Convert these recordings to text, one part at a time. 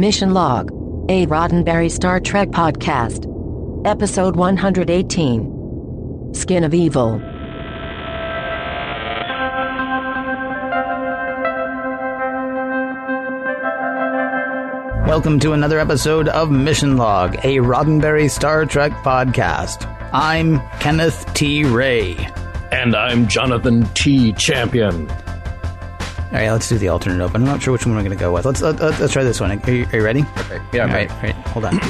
Mission Log, a Roddenberry Star Trek podcast. Episode 118 Skin of Evil. Welcome to another episode of Mission Log, a Roddenberry Star Trek podcast. I'm Kenneth T. Ray. And I'm Jonathan T. Champion. All right, let's do the alternate open. I'm not sure which one we're going to go with. Let's let, us let us try this one. Are you, are you ready? Okay. Yeah. All right. All right. Hold on.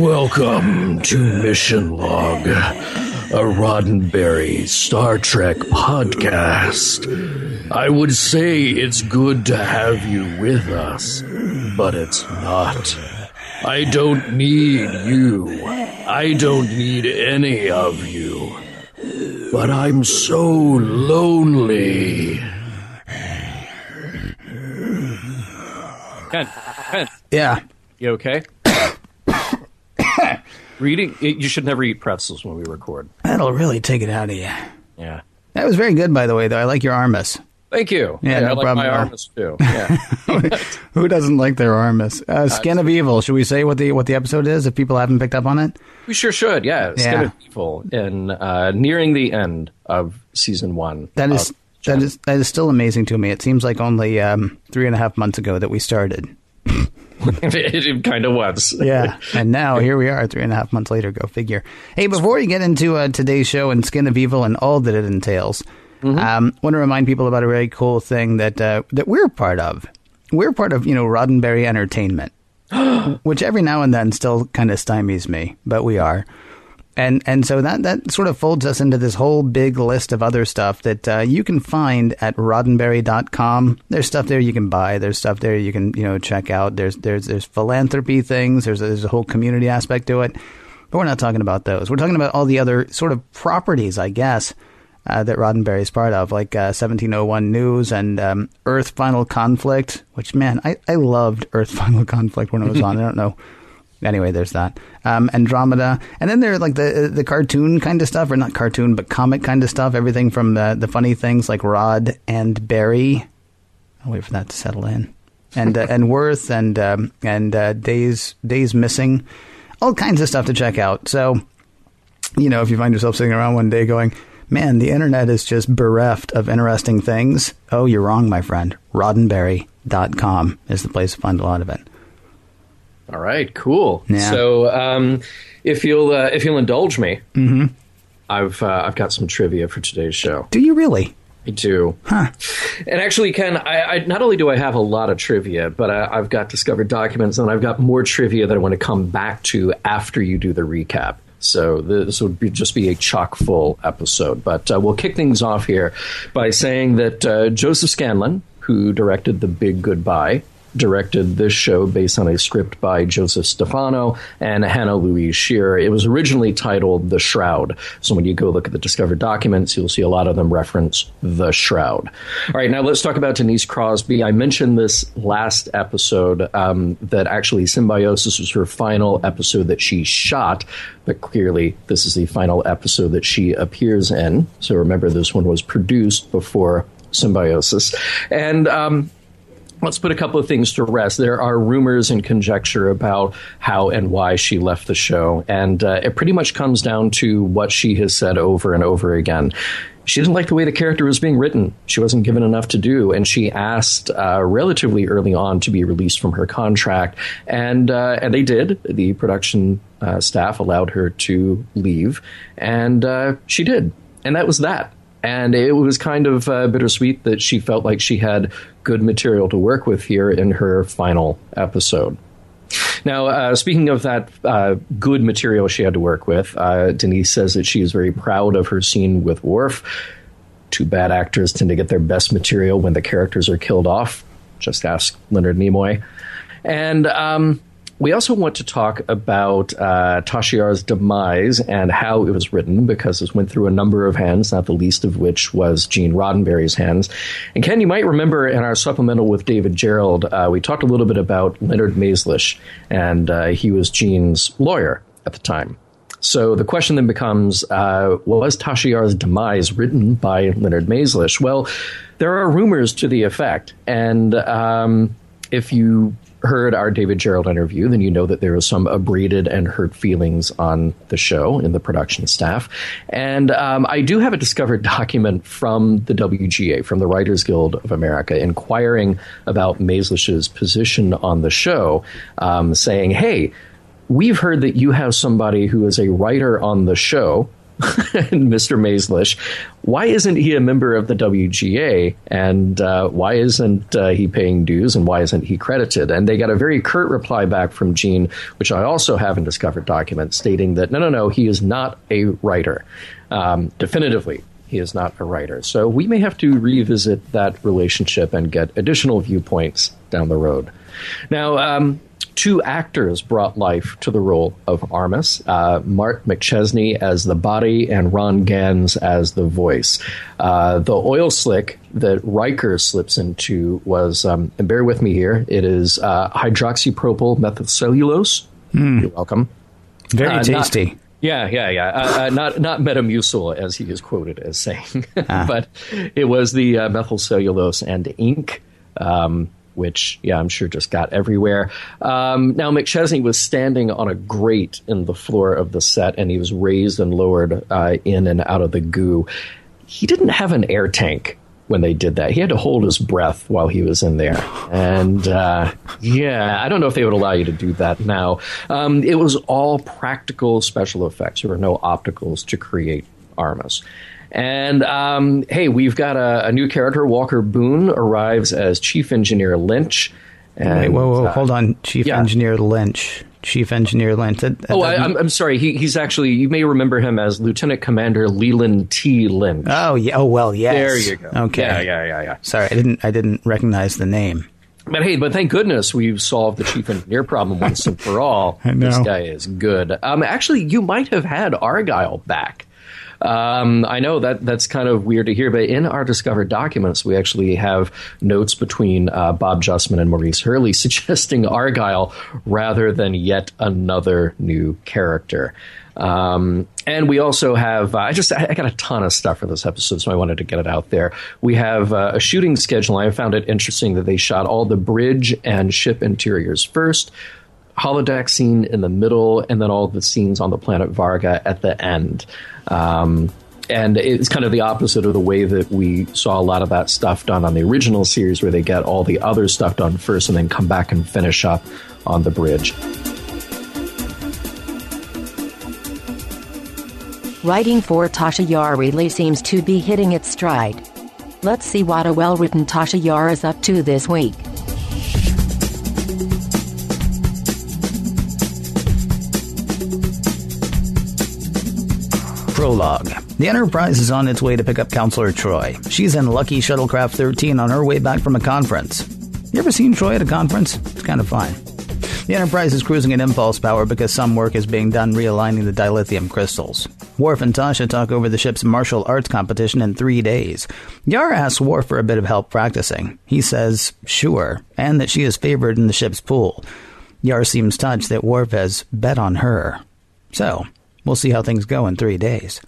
Welcome to Mission Log, a Roddenberry Star Trek podcast. I would say it's good to have you with us, but it's not. I don't need you. I don't need any of you. But I'm so lonely. Ken, Ken, Yeah. you okay? Reading, you should never eat pretzels when we record. That'll really take it out of you. Yeah. That was very good, by the way, though. I like your armus. Thank you. Yeah, no I like problem my at all. arms too. Yeah. Who doesn't like their armus? Uh, Skin of Evil. Should we say what the what the episode is if people haven't picked up on it? we sure should. Yeah. Skin Yeah. of Evil. And uh, nearing the end of season one. That is of that is that is still amazing to me. It seems like only um, three and a half months ago that we started. it, kind of was. Yeah, and now here we are, three and a half months later. Go figure. Hey, before we get into uh, today's show and Skin of Evil and all that it entails, um, want to remind people about a really cool thing that uh, that we're part of. We're part of you know Roddenberry Entertainment, which every now and then still kind of stymies me, but we are. And and so that that sort of folds us into this whole big list of other stuff that uh, you can find at roddenberry.com. There's stuff there you can buy. There's stuff there you can you know check out. There's there's there's philanthropy things. There's there's a whole community aspect to it. But we're not talking about those. We're talking about all the other sort of properties, I guess, uh, that Roddenberry is part of, like uh, 1701 News and um, Earth Final Conflict. Which man, I I loved Earth Final Conflict when it was on. I don't know anyway, there's that. Um, Andromeda, and then there's like the the cartoon kind of stuff, or not cartoon, but comic kind of stuff. Everything from the the funny things like Rod and Barry. I'll wait for that to settle in, and uh, and Worth and um, and uh, Days Days Missing, all kinds of stuff to check out. So, you know, if you find yourself sitting around one day going. Man, the internet is just bereft of interesting things. Oh, you're wrong, my friend. Roddenberry.com is the place to find a lot of it. All right. Cool. Yeah. So, um, if you'll uh, if you'll indulge me, mm-hmm. I've uh, I've got some trivia for today's show. Do you really? I do. Huh. And actually, Ken, I, I not only do I have a lot of trivia, but I, I've got discovered documents, and I've got more trivia that I want to come back to after you do the recap. So this would be, just be a chock full episode. But uh, we'll kick things off here by saying that uh, Joseph Scanlan, who directed The Big Goodbye, directed this show based on a script by Joseph Stefano and Hannah Louise Shearer. It was originally titled The Shroud. So when you go look at the discovered documents, you'll see a lot of them reference The Shroud. All right, now let's talk about Denise Crosby. I mentioned this last episode um, that actually Symbiosis was her final episode that she shot, but clearly this is the final episode that she appears in. So remember, this one was produced before Symbiosis. And um, let's put a couple of things to rest. There are rumors and conjecture about how and why she left the show, and uh, it pretty much comes down to what she has said over and over again. She didn't like the way the character was being written. She wasn't given enough to do, and she asked uh, relatively early on to be released from her contract, and uh, and they did. The production uh, staff allowed her to leave, and uh, she did, and that was that. And it was kind of uh, bittersweet that she felt like she had good material to work with here in her final episode. Now, uh, speaking of that uh, good material she had to work with, uh, Denise says that she is very proud of her scene with Worf. Two bad actors tend to get their best material when the characters are killed off. Just ask Leonard Nimoy. And um, we also want to talk about uh, Tasha Yar's demise and how it was written, because it went through a number of hands, not the least of which was Gene Roddenberry's hands. And Ken, you might remember in our supplemental with David Gerrold, uh, we talked a little bit about Leonard Maizlish, and uh, he was Gene's lawyer at the time. So the question then becomes uh, was Tasha Yar's demise written by Leonard Maizlish? Well, there are rumors to the effect. And um, if you heard our David Gerrold interview, then you know that there was some abraded and hurt feelings on the show in the production staff. And um, I do have a discovered document from the WGA, from the Writers Guild of America, inquiring about Maizlish's position on the show, um, saying, hey, we've heard that you have somebody who is a writer on the show Mr. Maizlish. Why isn't he a member of the WGA? And uh, why isn't uh, he paying dues? And why isn't he credited? And they got a very curt reply back from Gene, which I also have in Discovered Documents, stating that no, no, no, he is not a writer. Um, definitively, he is not a writer. So we may have to revisit that relationship and get additional viewpoints down the road. Now, um, two actors brought life to the role of Armus uh, Mark McChesney as the body and Ron Gans as the voice. Uh, the oil slick that Riker slips into was, um, and bear with me here, it is uh, hydroxypropyl methylcellulose. Mm. You're welcome. Very uh, tasty. Not, yeah, yeah, yeah. Uh, uh, not not Metamucil as he is quoted as saying, ah. but it was the uh, methylcellulose and ink. Um, which, yeah, I'm sure just got everywhere. Um, now, McChesney was standing on a grate in the floor of the set, and he was raised and lowered uh, in and out of the goo. He didn't have an air tank when they did that. He had to hold his breath while he was in there. And uh, yeah, I don't know if they would allow you to do that now. Um, it was all practical special effects. There were no opticals to create Armus. And um, hey, we've got a, a, new character. Walker Boone arrives as Chief Engineer Lynch. And, Wait, whoa, whoa, uh, hold on, Chief yeah. Engineer Lynch. Chief Engineer Lynch. That, that oh, I, am I'm sorry. He, he's actually. You may remember him as Lieutenant Commander Leland T. Lynch. Oh yeah. Oh well, yes. There you go. Okay. Yeah, yeah, yeah, yeah. Sorry, I didn't. I didn't recognize the name. But hey, but thank goodness we've solved the chief engineer problem once and for all. This guy is good. Um, actually, you might have had Argyle back um, I know that that's kind of weird to hear, but in our discovered documents, we actually have notes between uh, Bob Justman and Maurice Hurley suggesting Argyle rather than yet another new character. Um, and we also have, uh, I just, I got a ton of stuff for this episode, so I wanted to get it out there. We have uh, a shooting schedule. I found it interesting that they shot all the bridge and ship interiors first, holodeck scene in the middle, and then all the scenes on the planet Vagra at the end. Um, and it's kind of the opposite of the way that we saw a lot of that stuff done on the original series, where they get all the other stuff done first and then come back and finish up on the bridge. Writing for Tasha Yar really seems to be hitting its stride. Let's see what a well written Tasha Yar is up to this week. Prologue. The Enterprise is on its way to pick up Counselor Troi. She's in Lucky Shuttlecraft 13 on her way back from a conference. You ever seen Troi at a conference? It's kind of fun. The Enterprise is cruising at impulse power because some work is being done realigning the dilithium crystals. Worf and Tasha talk over the ship's martial arts competition in three days. Yar asks Worf for a bit of help practicing. He says, sure, and that she is favored in the ship's pool. Yar seems touched that Worf has bet on her. So, We'll see how things go in three days.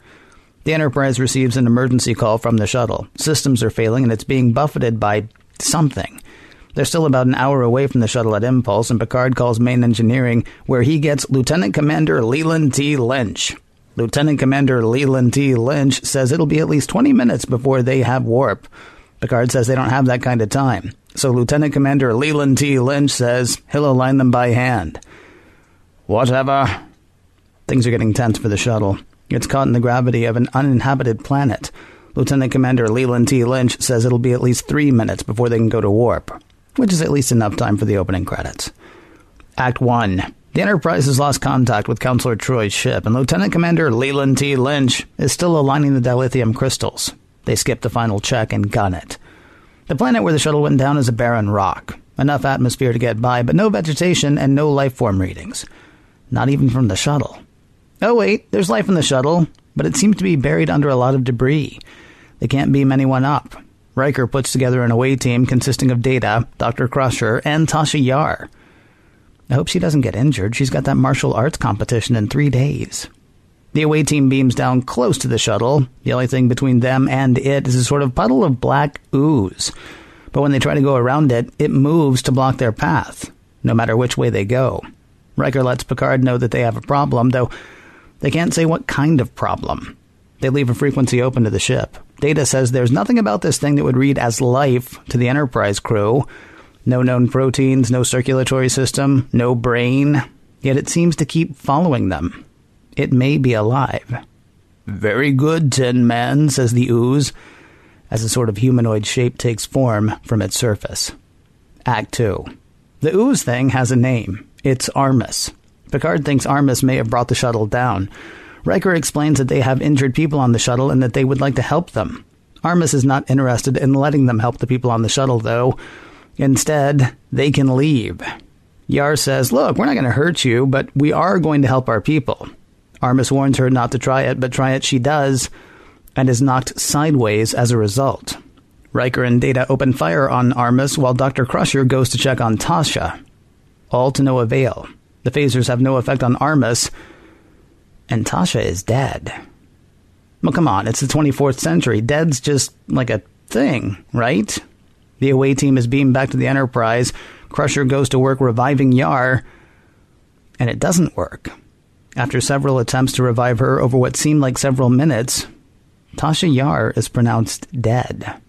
The Enterprise receives an emergency call from the shuttle. Systems are failing and it's being buffeted by something. They're still about an hour away from the shuttle at Impulse, and Picard calls main engineering, where he gets Lieutenant Commander Leland T. Lynch. Lieutenant Commander Leland T. Lynch says it'll be at least 20 minutes before they have warp. Picard says they don't have that kind of time. So Lieutenant Commander Leland T. Lynch says he'll align them by hand. Whatever, Things are getting tense for the shuttle. It's caught in the gravity of an uninhabited planet. Lieutenant Commander Leland T. Lynch says it'll be at least three minutes before they can go to warp, which is at least enough time for the opening credits. Act 1. The Enterprise has lost contact with Counselor Troi's ship, and Lieutenant Commander Leland T. Lynch is still aligning the dilithium crystals. They skip the final check and gun it. The planet where the shuttle went down is a barren rock. Enough atmosphere to get by, but no vegetation and no life form readings. Not even from the shuttle. Oh, wait, there's life in the shuttle, but it seems to be buried under a lot of debris. They can't beam anyone up. Riker puts together an away team consisting of Data, Dr. Crusher, and Tasha Yar. I hope she doesn't get injured. She's got that martial arts competition in three days. The away team beams down close to the shuttle. The only thing between them and it is a sort of puddle of black ooze. But when they try to go around it, it moves to block their path, no matter which way they go. Riker lets Picard know that they have a problem, though they can't say what kind of problem. They leave a frequency open to the ship. Data says there's nothing about this thing that would read as life to the Enterprise crew. No known proteins, no circulatory system, no brain. Yet it seems to keep following them. It may be alive. Very good, Tin Man, says the ooze, as a sort of humanoid shape takes form from its surface. Act 2. The ooze thing has a name. It's Armus. Picard thinks Armus may have brought the shuttle down. Riker explains that they have injured people on the shuttle and that they would like to help them. Armus is not interested in letting them help the people on the shuttle, though. Instead, they can leave. Yar says, Look, we're not going to hurt you, but we are going to help our people. Armus warns her not to try it, but try it she does, and is knocked sideways as a result. Riker and Data open fire on Armus while Dr. Crusher goes to check on Tasha. All to no avail. The phasers have no effect on Armus, and Tasha is dead. Well, come on, it's the 24th century. Dead's just like a thing, right? The away team is beamed back to the Enterprise. Crusher goes to work reviving Yar, and it doesn't work. After several attempts to revive her over what seemed like several minutes, Tasha Yar is pronounced dead.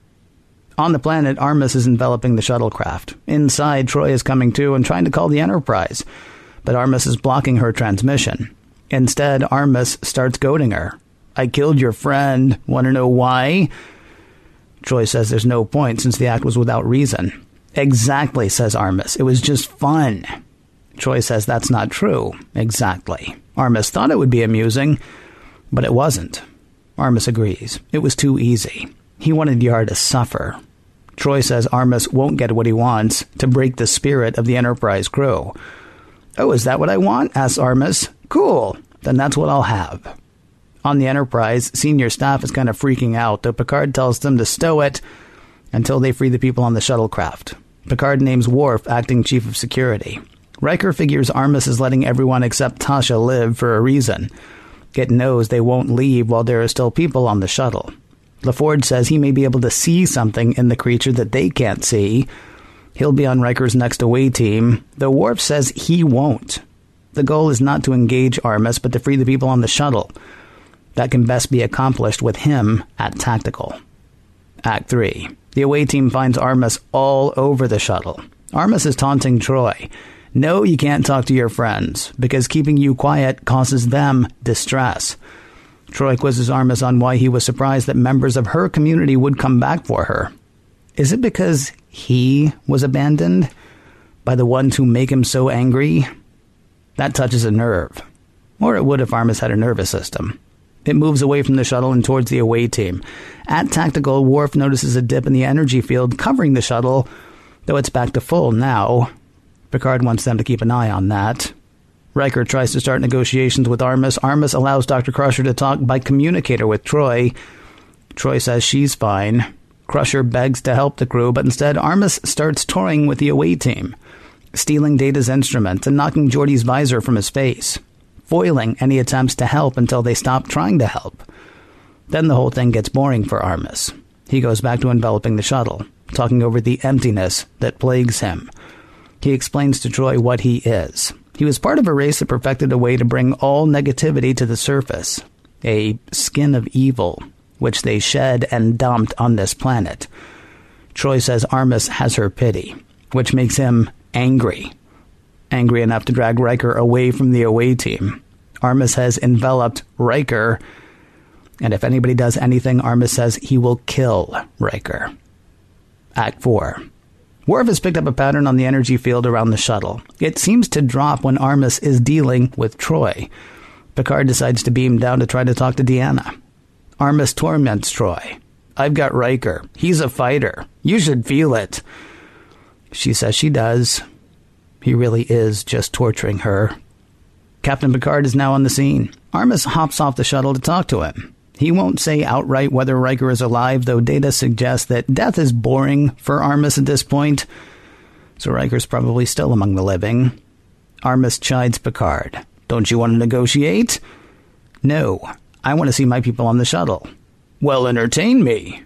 On the planet, Armus is enveloping the shuttlecraft. Inside, Troi is coming to and trying to call the Enterprise, but Armus is blocking her transmission. Instead, Armus starts goading her. I killed your friend. Want to know why? Troi says there's no point since the act was without reason. Exactly, says Armus. It was just fun. Troi says that's not true. Exactly. Armus thought it would be amusing, but it wasn't. Armus agrees. It was too easy. He wanted Yar to suffer. Troi says Armus won't get what he wants to break the spirit of the Enterprise crew. Oh, is that what I want? asks Armus. Cool. Then that's what I'll have. On the Enterprise, senior staff is kind of freaking out, though Picard tells them to stow it until they free the people on the shuttlecraft. Picard names Worf acting chief of security. Riker figures Armus is letting everyone except Tasha live for a reason. It knows they won't leave while there are still people on the shuttle. LaForge says he may be able to see something in the creature that they can't see. He'll be on Riker's next away team, though Worf says he won't. The goal is not to engage Armus, but to free the people on the shuttle. That can best be accomplished with him at tactical. Act 3. The away team finds Armus all over the shuttle. Armus is taunting Troi. No, you can't talk to your friends, because keeping you quiet causes them distress. Troi quizzes Armus on why he was surprised that members of her community would come back for her. Is it because he was abandoned by the ones who make him so angry? That touches a nerve. Or it would if Armus had a nervous system. It moves away from the shuttle and towards the away team. At tactical, Worf notices a dip in the energy field covering the shuttle, though it's back to full now. Picard wants them to keep an eye on that. Riker tries to start negotiations with Armus. Armus allows Dr. Crusher to talk by communicator with Troi. Troi says she's fine. Crusher begs to help the crew, but instead Armus starts touring with the away team, stealing Data's instruments and knocking Geordi's visor from his face, foiling any attempts to help until they stop trying to help. Then the whole thing gets boring for Armus. He goes back to enveloping the shuttle, talking over the emptiness that plagues him. He explains to Troi what he is. He was part of a race that perfected a way to bring all negativity to the surface, a skin of evil, which they shed and dumped on this planet. Troi says Armus has her pity, which makes him angry. Angry enough to drag Riker away from the away team. Armus has enveloped Riker, and if anybody does anything, Armus says he will kill Riker. Act 4 Worf has picked up a pattern on the energy field around the shuttle. It seems to drop when Armus is dealing with Troi. Picard decides to beam down to try to talk to Deanna. Armus torments Troi. I've got Riker. He's a fighter. You should feel it. She says she does. He really is just torturing her. Captain Picard is now on the scene. Armus hops off the shuttle to talk to him. He won't say outright whether Riker is alive, though data suggests that death is boring for Armus at this point. So Riker's probably still among the living. Armus chides Picard. Don't you want to negotiate? No. I want to see my people on the shuttle. Well, entertain me.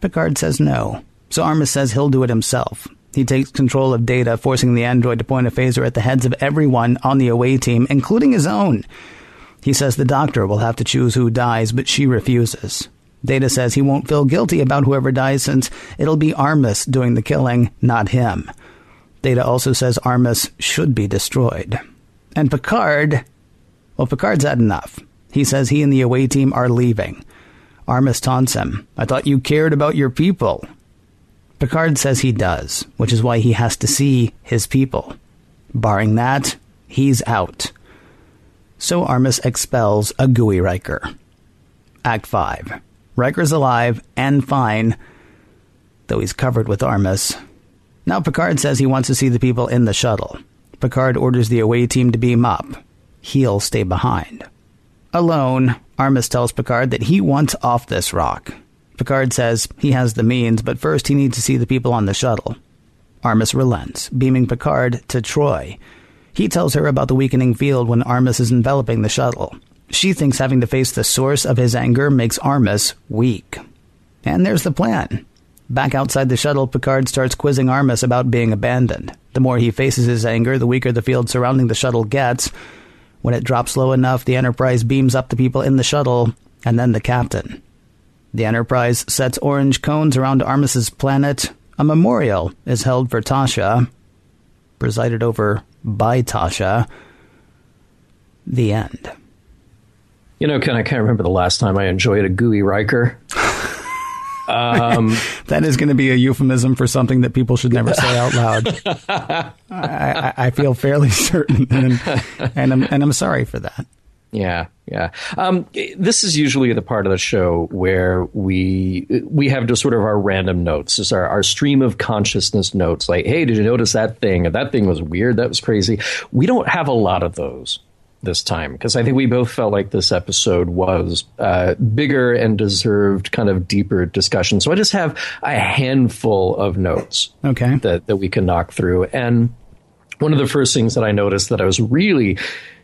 Picard says no. So Armus says he'll do it himself. He takes control of data, forcing the android to point a phaser at the heads of everyone on the away team, including his own. He says the doctor will have to choose who dies, but she refuses. Data says he won't feel guilty about whoever dies since it'll be Armus doing the killing, not him. Data also says Armus should be destroyed. And Picard, well, Picard's had enough. He says he and the away team are leaving. Armus taunts him. I thought you cared about your people. Picard says he does, which is why he has to see his people. Barring that, he's out. So Armus expels a gooey Riker. Act 5. Riker's alive and fine, though he's covered with Armus. Now Picard says he wants to see the people in the shuttle. Picard orders the away team to beam up. He'll stay behind. Alone, Armus tells Picard that he wants off this rock. Picard says he has the means, but first he needs to see the people on the shuttle. Armus relents, beaming Picard to Troi. He tells her about the weakening field when Armus is enveloping the shuttle. She thinks having to face the source of his anger makes Armus weak. And there's the plan. Back outside the shuttle, Picard starts quizzing Armus about being abandoned. The more he faces his anger, the weaker the field surrounding the shuttle gets. When it drops low enough, the Enterprise beams up the people in the shuttle, and then the captain. The Enterprise sets orange cones around Armus's planet. A memorial is held for Tasha, presided over by Tasha. The end. You know, Ken, I can't remember the last time I enjoyed a gooey Riker. Um, that is going to be a euphemism for something that people should never say out loud. I, I, I, feel fairly certain, and, and I'm and I'm sorry for that. Yeah, yeah. Um, this is usually the part of the show where we we have just sort of our random notes, just our, our stream of consciousness notes. Like, hey, did you notice that thing? That thing was weird. That was crazy. We don't have a lot of those this time because I think we both felt like this episode was uh, bigger and deserved kind of deeper discussion. So I just have a handful of notes, okay, that that we can knock through. And one of the first things that I noticed that I was really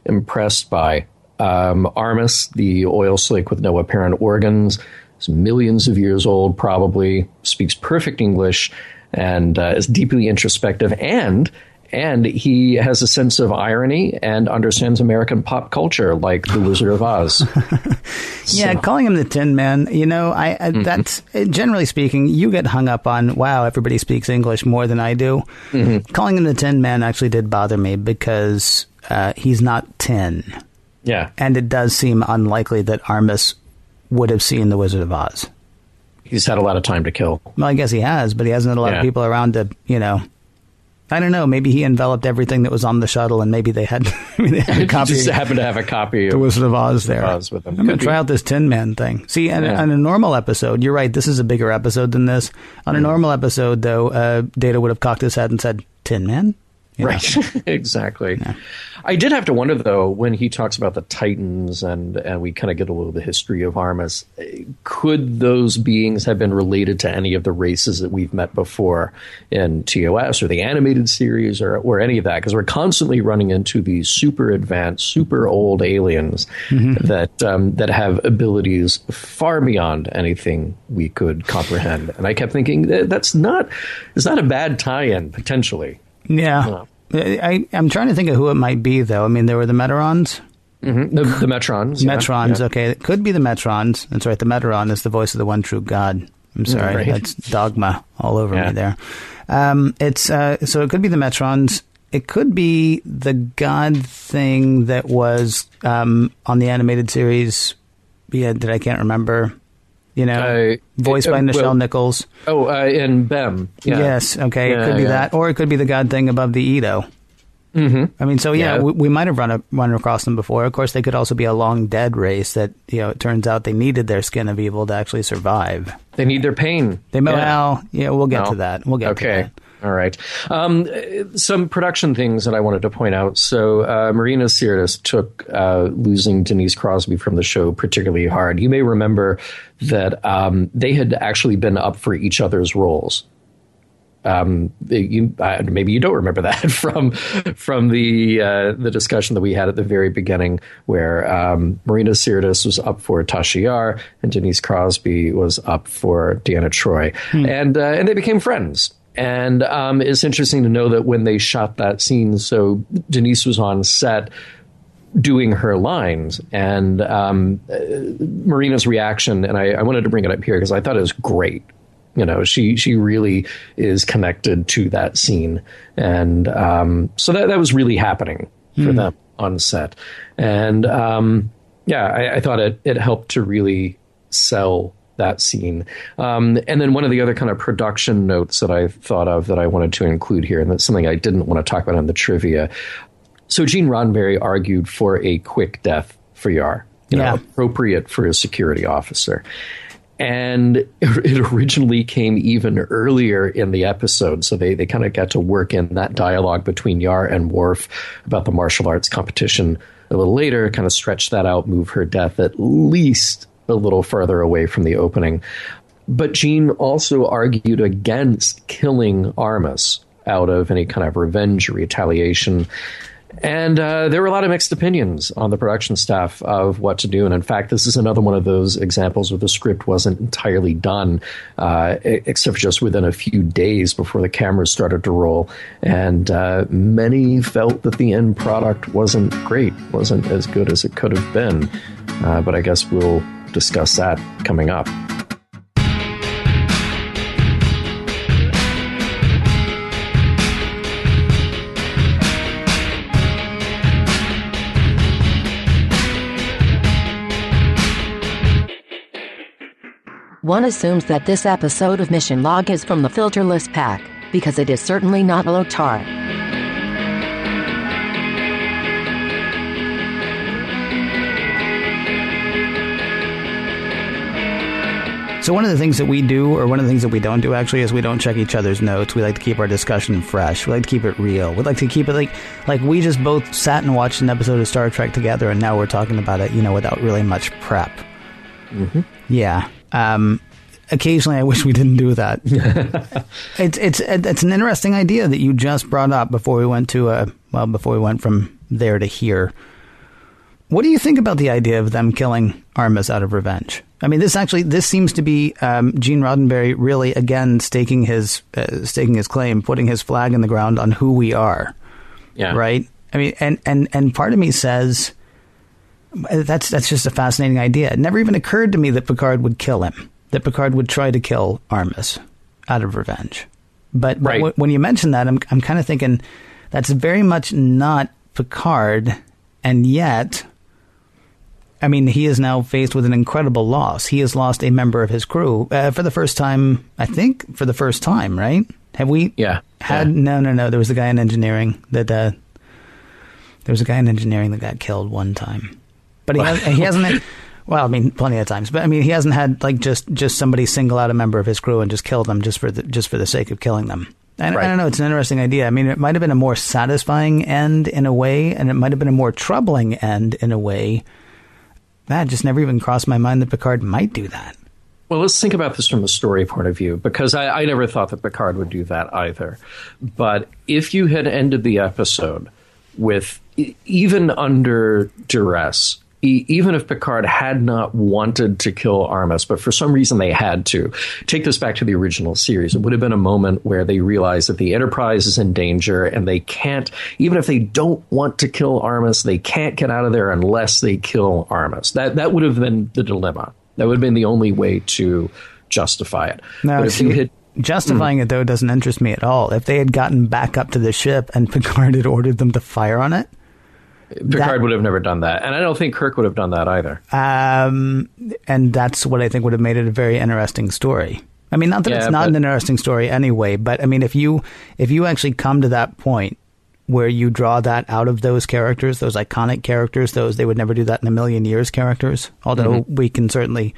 impressed by um, Armus, the oil slick with no apparent organs, is millions of years old, probably speaks perfect English, and uh, is deeply introspective and and he has a sense of irony and understands American pop culture like The Wizard of Oz. yeah, so. calling him the Tin Man, you know, I, I mm-hmm. that's generally speaking, you get hung up on wow, everybody speaks English more than I do. Mm-hmm. Calling him the Tin Man actually did bother me because uh, he's not tin. Yeah, and it does seem unlikely that Armus would have seen The Wizard of Oz. He's had a lot of time to kill. Well, I guess he has, but he hasn't had a lot yeah. of people around to, you know, I don't know. Maybe he enveloped everything that was on the shuttle, and maybe they had, they had a copy. just happened to have a copy of The Wizard of Oz there. Oz with them. I'm going to try out this Tin Man thing. See, on, yeah. on, a normal episode, you're right. This is a bigger episode than this. On a mm. normal episode, though, uh, Data would have cocked his head and said, "Tin Man." You? Right, exactly. Yeah. I did have to wonder though when he talks about the Titans and and we kind of get a little of the history of Armus. Could those beings have been related to any of the races that we've met before in TOS or the animated series or or any of that? Because we're constantly running into these super advanced, super old aliens mm-hmm. that um, that have abilities far beyond anything we could comprehend. And I kept thinking that that's not it's not a bad tie-in potentially. Yeah. I, I'm trying to think of who it might be, though. I mean, there were the Metrons. Mm-hmm. The, the, Metrons. Metrons, yeah. okay. It could be the Metrons. That's right. The Metron is the voice of the one true God. I'm sorry. Right. That's dogma all over yeah. me there. Um, it's uh, So it could be the Metrons. It could be the God thing that was um, on the animated series yeah, that I can't remember you know, uh, voiced uh, by Nichelle well, Nichols. Oh, uh, in Bem. Yeah. Yes. Okay. Yeah, it could be yeah. that, or it could be the God thing above the Edo. Mm-hmm. I mean, so yeah, we, we might have run a, run across them before. Of course, they could also be a long dead race that you know. It turns out they needed their skin of evil to actually survive. They need their pain. They well, yeah, we'll get No. to that. We'll get to okay. that. All right. Um, some production things that I wanted to point out. So, uh, Marina Sirtis took uh, losing Denise Crosby from the show particularly hard. You may remember that um, they had actually been up for each other's roles. Um, you, uh, maybe you don't remember that from from the uh, the discussion that we had at the very beginning, where um, Marina Sirtis was up for Tasha Yar and Denise Crosby was up for Deanna Troi, and uh, and they became friends. And um, it's interesting to know that when they shot that scene, so Denise was on set doing her lines and um, uh, Marina's reaction, and I, I wanted to bring it up here because I thought it was great. You know, she she really is connected to that scene, and um, so that that was really happening for them on set, and um, yeah, I, I thought it it helped to really sell that scene. Um, and then one of the other kind of production notes that I thought of that I wanted to include here, and that's something I didn't want to talk about in the trivia. So Gene Roddenberry argued for a quick death for Yar, you know, Yeah. appropriate for a security officer. And it originally came even earlier in the episode. So they, they kind of got to work in that dialogue between Yar and Worf about the martial arts competition a little later, kind of stretch that out, move her death at least a little further away from the opening. But Gene also argued against killing Armus out of any kind of revenge or retaliation. And uh, there were a lot of mixed opinions on the production staff of what to do. And in fact, this is another one of those examples where the script wasn't entirely done, uh, except just within a few days before the cameras started to roll. And uh, many felt that the end product wasn't great, wasn't as good as it could have been. Uh, but I guess we'll discuss that coming up. One assumes that this episode of Mission Log is from the filterless pack, because it is certainly not a Lotar. So one of the things that we do, or one of the things that we don't do, actually, is we don't check each other's notes. We like to keep our discussion fresh. We like to keep it real. We like to keep it like like we just both sat and watched an episode of Star Trek together, and now we're talking about it, you know, without really much prep. Mm-hmm. Yeah. Um, occasionally, I wish we didn't do that. it's it's it's an interesting idea that you just brought up before we went to uh well before we went from there to here. What do you think about the idea of them killing Armus out of revenge? I mean, this actually this seems to be um, Gene Roddenberry really again staking his uh, staking his claim, putting his flag in the ground on who we are, Yeah. right? I mean, and and and part of me says that's that's just a fascinating idea. It never even occurred to me that Picard would kill him, that Picard would try to kill Armus out of revenge. But, Right. w- when you mention that, I'm I'm kind of thinking that's very much not Picard, and yet. I mean, he is now faced with an incredible loss. He has lost a member of his crew uh, for the first time. I think for the first time, right? Have we? Yeah. Had Yeah. no, no, no. There was a guy in engineering that uh, there was a guy in engineering that got killed one time, but he, has, he hasn't. Had, well, I mean, plenty of times, but I mean, he hasn't had like just just somebody single out a member of his crew and just kill them just for the just for the sake of killing them. And I Right. don't know. It's an interesting idea. I mean, it might have been a more satisfying end in a way, and it might have been a more troubling end in a way. That just never even crossed my mind that Picard might do that. Well, let's think about this from a story point of view, because I, I never thought that Picard would do that either. But if you had ended the episode with even under duress, e- even if Picard had not wanted to kill Armus, but for some reason they had to, take this back to the original series, it would have been a moment where they realize that the Enterprise is in danger and they can't, even if they don't want to kill Armus, they can't get out of there unless they kill Armus. That, that would have been the dilemma. That would have been the only way to justify it. No, but if you had justifying it though doesn't interest me at all. If they had gotten back up to the ship and Picard had ordered them to fire on it, Picard that- would have never done that, and I don't think Kirk would have done that either. um, and that's what I think would have made it a very interesting story. I mean, not that Yeah, it's not but- an interesting story anyway, but I mean, if you if you actually come to that point where you draw that out of those characters, those iconic characters, those they would never do that in a million years characters. Although we can certainly,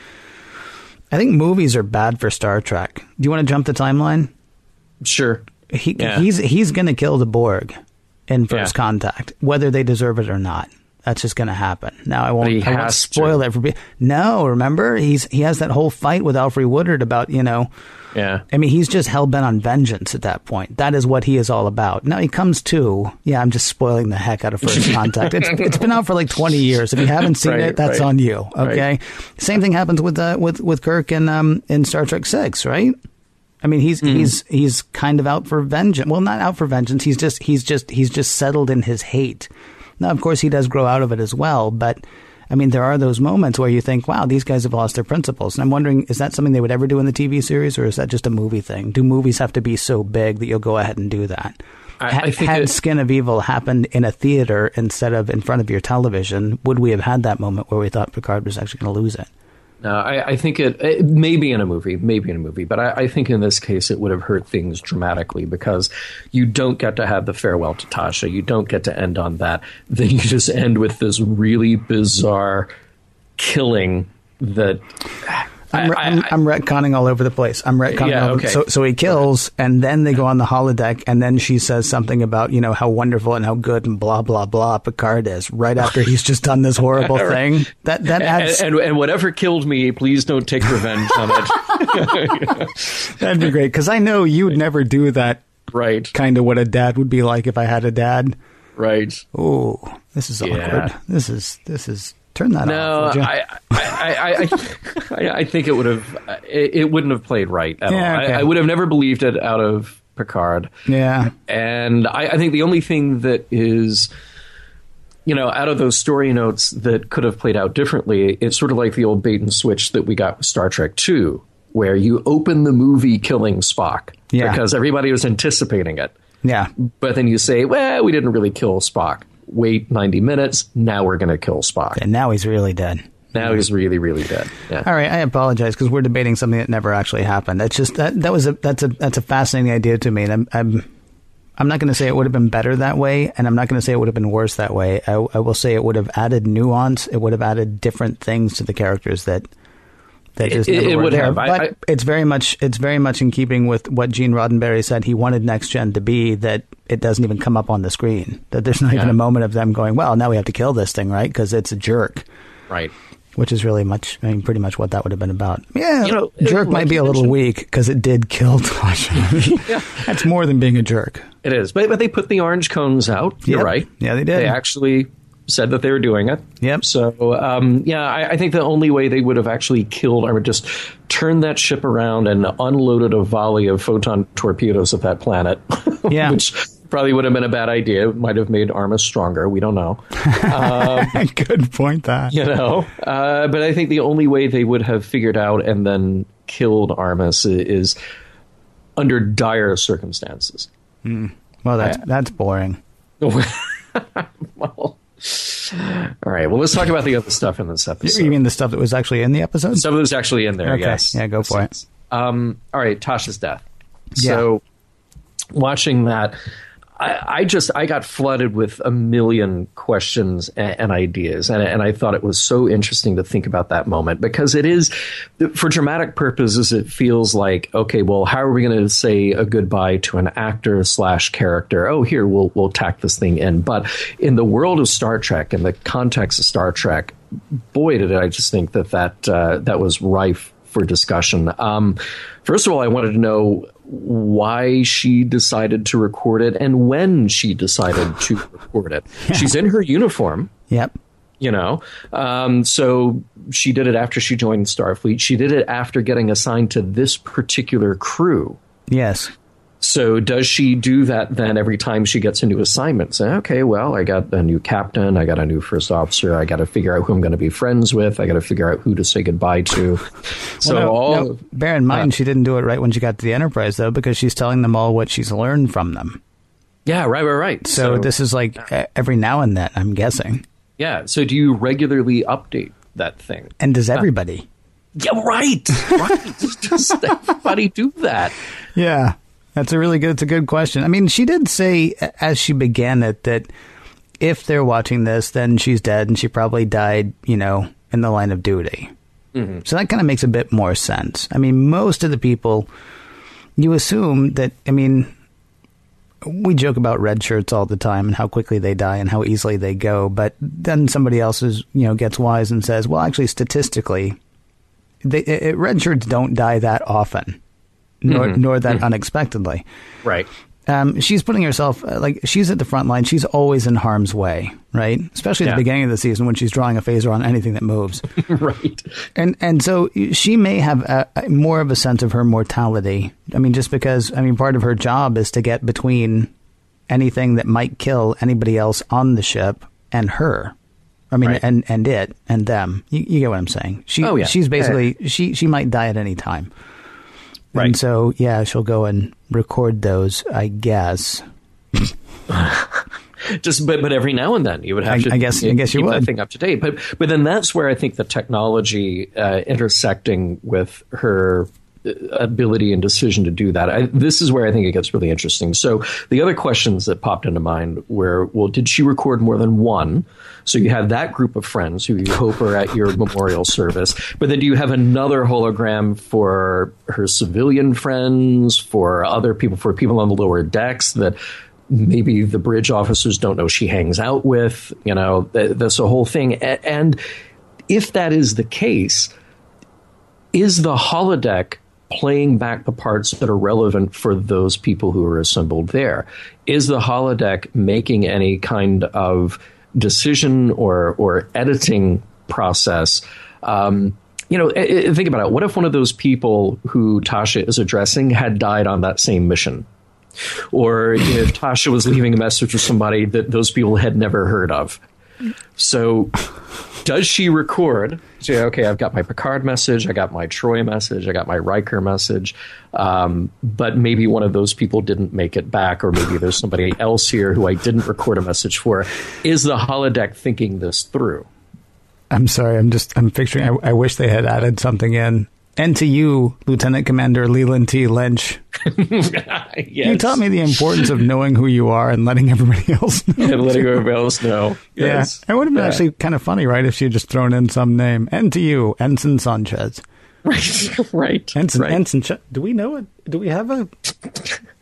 I think movies are bad for Star Trek. Do you want to jump the timeline? Sure. He Yeah. he's he's going to kill the Borg in First Yeah. Contact, whether they deserve it or not. That's just going to happen. Now I won't. I won't spoil to. it for. pe- No, remember he's he has that whole fight with Alfred Woodard about you know. Yeah. I mean, he's just hell bent on vengeance at that point. That is what he is all about. Now he comes to. Yeah, I'm just spoiling the heck out of First Contact. It's it's been out for like 20 years. If you haven't seen Right, it, that's right. on you. Okay. Same thing happens with uh, with with Kirk and um in Star Trek Six, right? I mean, he's Mm-hmm. he's he's kind of out for vengeance. Well, not out for vengeance. He's just he's just he's just settled in his hate. Now, of course, he does grow out of it as well, but. I mean, there are those moments where you think, wow, these guys have lost their principles. And I'm wondering, is that something they would ever do in the TV series, or is that just a movie thing? Do movies have to be so big that you'll go ahead and do that? I- Ha- I think had it- Skin of Evil happened in a theater instead of in front of your television, would we have had that moment where we thought Picard was actually going to lose it? No, I, I think it, it maybe in a movie, maybe in a movie, but I, I think in this case it would have hurt things dramatically because you don't get to have the farewell to Tasha. You don't get to end on that. Then you just end with this really bizarre killing that. I'm, I- I'm, I'm retconning all over the place. I'm retconning. Yeah, all over- okay. So, so he kills, and then they go on the holodeck, and then she says something about you know how wonderful and how good and blah blah blah Picard is. Right after he's just done this horrible thing. That that adds. and, and, and whatever killed me, please don't take revenge on it. that'd be great because I know you'd never do that. right, Kind of what a dad would be like if I had a dad. right. Oh, this is awkward. Yeah. This is this is. Turn that No, off. you? I, I, I, I, think it would have, it, it wouldn't have played right at Yeah, all. I, I would have never believed it out of Picard. yeah. And I, I think the only thing that is, you know, out of those story notes that could have played out differently, it's sort of like the old bait and switch that we got with Star Trek 2, where you open the movie killing Spock Yeah. because everybody was anticipating it. Yeah. But then you say, well, we didn't really kill Spock. Wait 90 minutes. Now we're going to kill Spock. And now he's really dead. Now he's really, really dead. Yeah. All right, I apologize because we're debating something that never actually happened. That's just that that was a that's a that's a fascinating idea to me, and I'm I'm I'm not going to say it would have been better that way, and I'm not going to say it would have been worse that way. I, I will say it would have added nuance. It would have added different things to the characters that that just It- never it would have. But I- it's very much it's very much in keeping with what Gene Roddenberry said he wanted Next Gen to be. That it doesn't even come up on the screen. That there's not even a moment of them going, well, now we have to kill this thing, right? Because it's a jerk Right. which is really much, I mean, pretty much what that would have been about. Yeah, You know, jerk might be a little weak because it did kill Tasha. That's more than being a jerk. It is. But, but they put the orange cones out. You're right. Yeah, they did. They actually said that they were doing it. Yep. So, um, yeah, I, I think the only way they would have actually killed or just turned that ship around and unloaded a volley of photon torpedoes at that planet, Yeah. which probably would have been a bad idea. It might have made Armus stronger. We don't know. Good point. That you know. Uh, but I think the only way they would have figured out and then killed Armus i- is under dire circumstances. well, that's that's boring. well, all right. Well, let's talk about the other stuff in this episode. You mean the stuff that was actually in the episode? Some of was actually in there. Okay. Yes. Yeah, go for it. Um, all right. Tasha's death. So, watching that, I, I just I got flooded with a million questions and, and ideas, and, and I thought it was so interesting to think about that moment because it is, for dramatic purposes, it feels like okay, well, how are we going to say a goodbye to an actor slash character? Oh, here we'll we'll tack this thing in, but in the world of Star Trek, in the context of Star Trek, boy, did I just think that that uh, that was rife for discussion. Um, first of all, I wanted to know why she decided to record it and when she decided to record it. She's in her uniform, Yep. you know. Um, so she did it after she joined Starfleet. She did it after getting assigned to this particular crew. Yes. So does she do that then every time she gets a new assignment? Say, okay, well, I got a new captain, I got a new first officer, I got to figure out who I'm going to be friends with, I got to figure out who to say goodbye to. So Well, no, all no, bear in mind, she didn't do it right when she got to the Enterprise, though, because she's telling them all what she's learned from them. yeah, right, right, right. So, this is like every now and then, I'm guessing. yeah. So do you regularly update that thing? And does everybody? Yeah, right, right. Just everybody do that. Yeah. That's a really good. It's a good question. I mean, she did say as she began it that if they're watching this, then she's dead, and she probably died, you know, in the line of duty. Mm-hmm. So that kind of makes a bit more sense. I mean, most of the people, you assume that. I mean, we joke about red shirts all the time and how quickly they die and how easily they go, but then somebody else is, you know, gets wise and says, well, actually, statistically, they, it, red shirts don't die that often, nor, mm-hmm. nor that mm-hmm. unexpectedly. Right um, she's putting herself uh, like she's at the front line. She's always in harm's way, right? Especially at yeah. the beginning of the season when she's drawing a phaser on anything that moves, right? And and so she may have a, a, more of a sense of her mortality. I mean, just because I mean, part of her job is to get between anything that might kill anybody else on the ship and her. I mean, right. and and it and them. You, you, get what I'm saying? She, oh yeah. She's basically she she might die at any time. Right. And so, yeah, she'll go and record those, I guess. Just, but but every now and then you would have I, to. I guess you, I guess you keep would. that thing up to date. But but then that's where I think the technology uh, intersecting with her ability and decision to do that. I, this is where I think it gets really interesting. So the other questions that popped into mind were, well, did she record more than one? So you have that group of friends who you hope are at your memorial service, but then do you have another hologram for her civilian friends, for other people, for people on the lower decks that maybe the bridge officers don't know she hangs out with? You know, that's a whole thing. And if that is the case, is the holodeck playing back the parts that are relevant for those people who are assembled there? Is the holodeck making any kind of decision or or editing process. Um, you know, think about it. What if one of those people who Tasha is addressing had died on that same mission? Or if Tasha was leaving a message with somebody that those people had never heard of. So, does she record? Okay, I've got my Picard message, I got my Troi message, I got my Riker message, um, but maybe one of those people didn't make it back, or maybe there's somebody else here who I didn't record a message for. Is the holodeck thinking this through? I'm sorry, I'm just I'm picturing. I, I wish they had added something in and to you, Lieutenant Commander Leland T. Lynch. yes. You taught me the importance of knowing who you are and letting everybody else know. And letting everybody else know. Yes. Yeah. It would have been yeah. actually kind of funny, right, if she had just thrown in some name. And to you, Ensign Sanchez. Right. right. Ensign, right. Ensign, do we know it? Do we have a.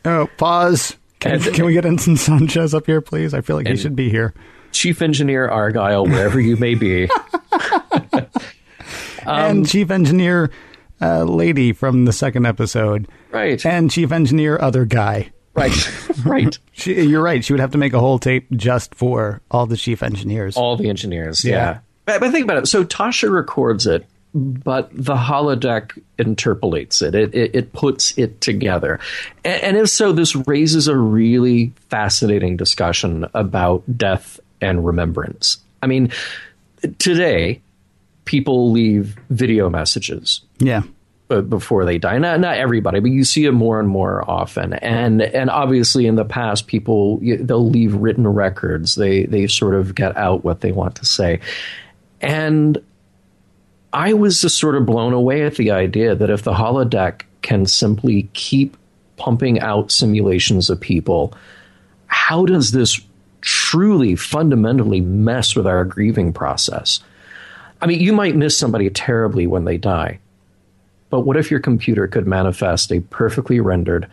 Oh, pause. Can, can we get Ensign Sanchez up here, please? I feel like he should be here. Chief Engineer Argyle, wherever you may be. um, and Chief Engineer uh, lady from the second episode. Right. And chief engineer, other guy. Right, right. she, you're right. She would have to make a whole tape just for all the chief engineers. All the engineers, yeah. yeah. But, but think about it. So Tasha records it, but the holodeck interpolates it. It, it, it puts it together. And, and if so, this raises a really fascinating discussion about death and remembrance. I mean, today, people leave video messages. Yeah. Before they die, not not everybody, but you see it more and more often, and and obviously in the past, people they'll leave written records. They they sort of get out what they want to say, and I was just sort of blown away at the idea that if the holodeck can simply keep pumping out simulations of people, how does this truly fundamentally mess with our grieving process? I mean, you might miss somebody terribly when they die, but what if your computer could manifest a perfectly rendered,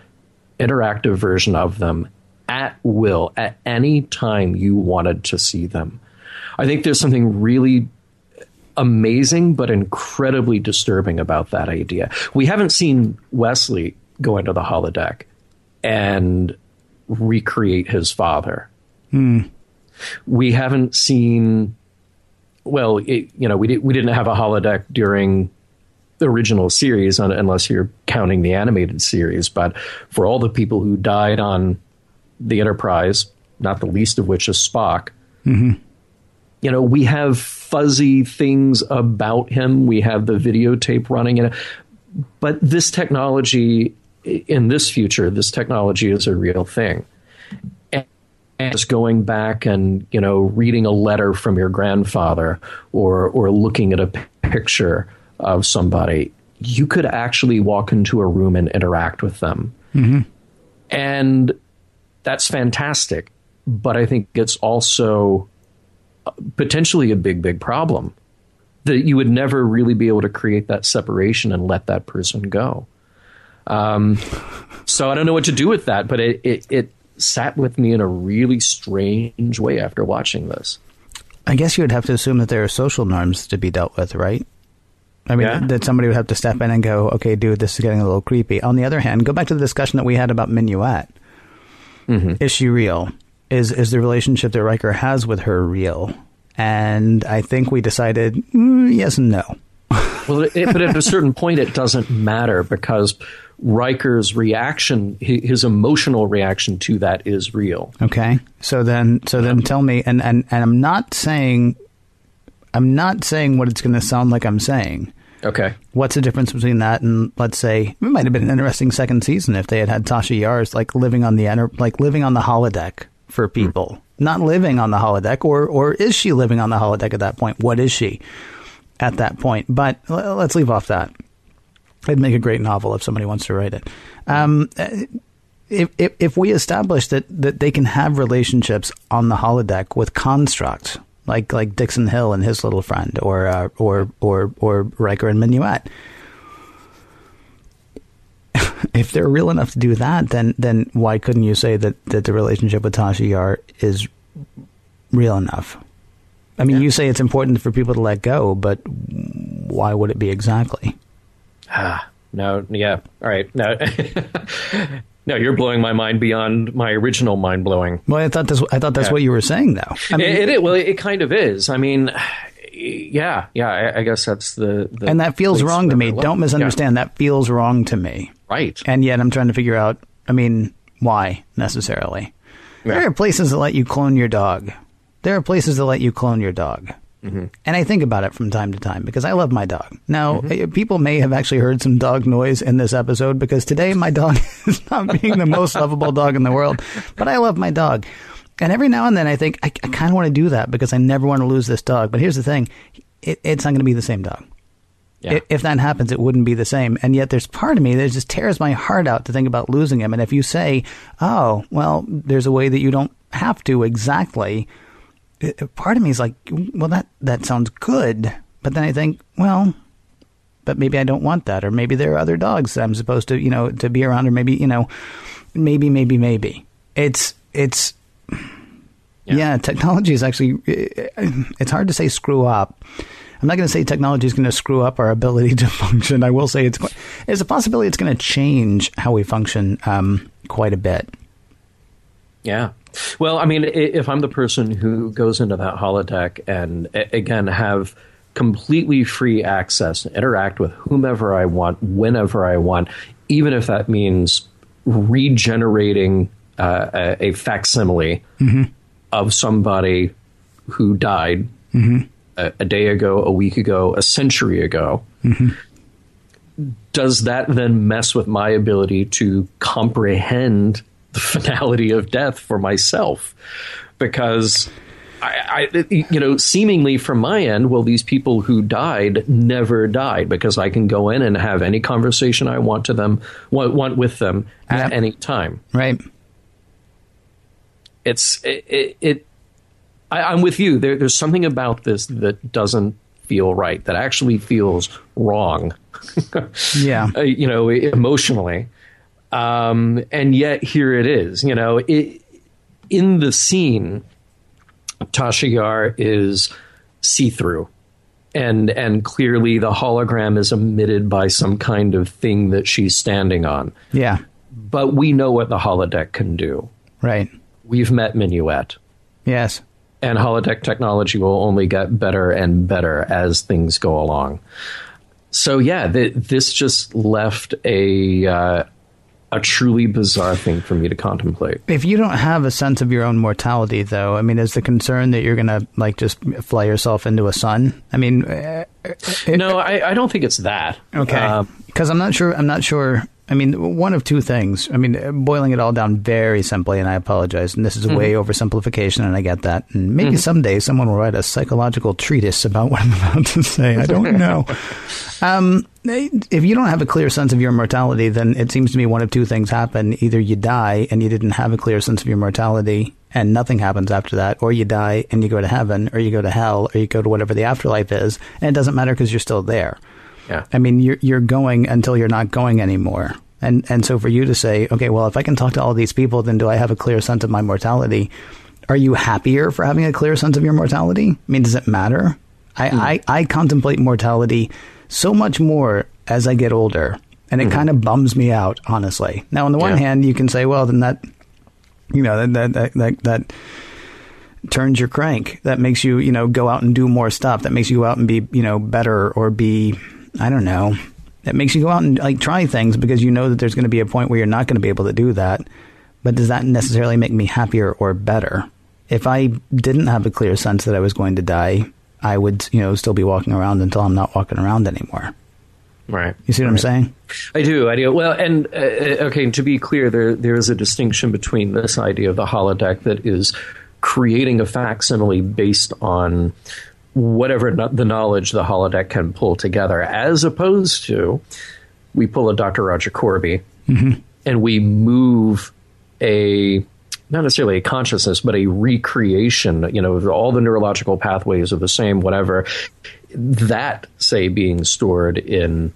interactive version of them at will at any time you wanted to see them? I think there's something really amazing but incredibly disturbing about that idea. We haven't seen Wesley go into the holodeck and recreate his father. Hmm. We haven't seen well, it, you know, we did, we didn't have a holodeck during the original series, unless you're counting the animated series. But for all the people who died on the Enterprise, not the least of which is Spock, mm-hmm. you know, we have fuzzy things about him. We have the videotape running in it. But this technology, in this future, this technology is a real thing And just going back and you know reading a letter from your grandfather or or looking at a picture of somebody you could actually walk into a room and interact with them mm-hmm. and that's fantastic. But I think it's also uh, potentially a big, big problem that you would never really be able to create that separation and let that person go. Um, so I don't know what to do with that, but it, it, it sat with me in a really strange way after watching this. I guess you would have to assume that there are social norms to be dealt with, right? I mean, Yeah. that somebody would have to step in and go, okay, dude, this is getting a little creepy. On the other hand, go back to the discussion that we had about Minuet. Is she real? Is is the relationship that Riker has with her real? And I think we decided mm, yes and no. Well, it, but at a certain point, it doesn't matter because Riker's reaction, his emotional reaction to that is real. Okay. So then, so then, tell me, and and and I'm not saying, I'm not saying what it's going to sound like I'm saying. Okay. What's the difference between that and let's say it might have been an interesting second season if they had had Tasha Yar's like living on the like living on the holodeck for people, not living on the holodeck, or or is she living on the holodeck at that point? What is she at that point? But let's leave off that. It'd make a great novel if somebody wants to write it. Um, if, if if we establish that that they can have relationships on the holodeck with constructs like like Dixon Hill and his little friend, or uh, or or or Riker and Minuet. if they're real enough to do that, then then why couldn't you say that that the relationship with Tasha Yar is real enough? I mean, you say it's important for people to let go, but why would it be exactly? Ah, No, yeah. All right. No, no, you're blowing my mind beyond my original mind blowing. Well, I thought this. I thought that's Yeah. what you were saying, though. I mean, it, it, well, it kind of is. I mean, yeah, yeah. I, I guess that's the, the and that feels wrong to me. Don't misunderstand. That feels wrong to me. Right. And yet, I'm trying to figure out. I mean, why necessarily? There are places that let you clone your dog. There are places that let you clone your dog. Mm-hmm. And I think about it from time to time because I love my dog. Now, Mm-hmm. people may have actually heard some dog noise in this episode because today my dog is not being the most lovable dog in the world, but I love my dog. And every now and then I think I, I kind of want to do that because I never want to lose this dog. But here's the thing it, it's not going to be the same dog. Yeah. If that happens, it wouldn't be the same. And yet, there's part of me that just tears my heart out to think about losing him. And if you say, "Oh, well, there's a way that you don't have to exactly," it- part of me is like, "Well, that that sounds good." But then I think, well, but maybe I don't want that, or maybe there are other dogs that I'm supposed to, you know, to be around, or maybe, you know, maybe, maybe, maybe. It's it's yeah, technology is actually it's hard to say screw up. I'm not going to say technology is going to screw up our ability to function. I will say it's there's a possibility it's going to change how we function um, quite a bit. Yeah. Well, I mean, if I'm the person who goes into that holodeck and again have completely free access, interact with whomever I want, whenever I want, even if that means regenerating uh, a, a facsimile mm-hmm. of somebody who died mm-hmm. a, a day ago, a week ago, a century ago. Mm-hmm. Does that then mess with my ability to comprehend the finality of death for myself? Because I, I, you know, seemingly from my end, well, these people who died never died because I can go in and have any conversation I want to them, want, want with them at Yep. any time. Right. It's it. it, it I, I'm with you. There, there's something about this that doesn't feel right. That actually feels wrong. Yeah. uh, you know, emotionally. Um, and yet here it is. You know, it, in the scene, Tasha Yar is see through. And and clearly the hologram is emitted by some kind of thing that she's standing on. Yeah. But we know what the holodeck can do. Right. We've met Minuet. Yes. And holodeck technology will only get better and better as things go along. So yeah, th- this just left a uh, a truly bizarre thing for me to contemplate. If you don't have a sense of your own mortality, though, I mean, is the concern that you're going to like just fly yourself into a sun? I mean, uh, No, I, I don't think it's that. Okay. Um, Because I'm not sure. I'm not sure. I mean, one of two things. I mean, boiling it all down very simply, and I apologize, and this is a way oversimplification, and I get that. And maybe someday someone will write a psychological treatise about what I'm about to say. I don't know. um, if you don't have a clear sense of your mortality, then it seems to me one of two things happen. Either you die and you didn't have a clear sense of your mortality, and nothing happens after that, or you die and you go to heaven, or you go to hell, or you go to whatever the afterlife is, and it doesn't matter because you're still there. Yeah. I mean, you're you're going until you're not going anymore. And and so for you to say, okay, well, if I can talk to all these people, then do I have a clear sense of my mortality? Are you happier for having a clear sense of your mortality? I mean, does it matter? I hmm. I, I contemplate mortality so much more as I get older, and it hmm. kind of bums me out, honestly. Now, on the one Yeah. hand, you can say, well, then that, you know, that that that, that, that turns your crank. That makes you, you know, go out and do more stuff. That makes you go out and be, you know, better or be, I don't know. It makes you go out and like try things because you know that there's going to be a point where you're not going to be able to do that. But does that necessarily make me happier or better? If I didn't have a clear sense that I was going to die, I would, you know, still be walking around until I'm not walking around anymore. Right. You see what I'm saying? I do. I do. Well, and uh, okay. To be clear, there there is a distinction between this idea of the holodeck that is creating a facsimile based on whatever no- the knowledge the holodeck can pull together, as opposed to we pull a Dr. Roger Korby mm-hmm. and we move a not necessarily a consciousness, but a recreation. You know, all the neurological pathways are the same. Whatever that say being stored in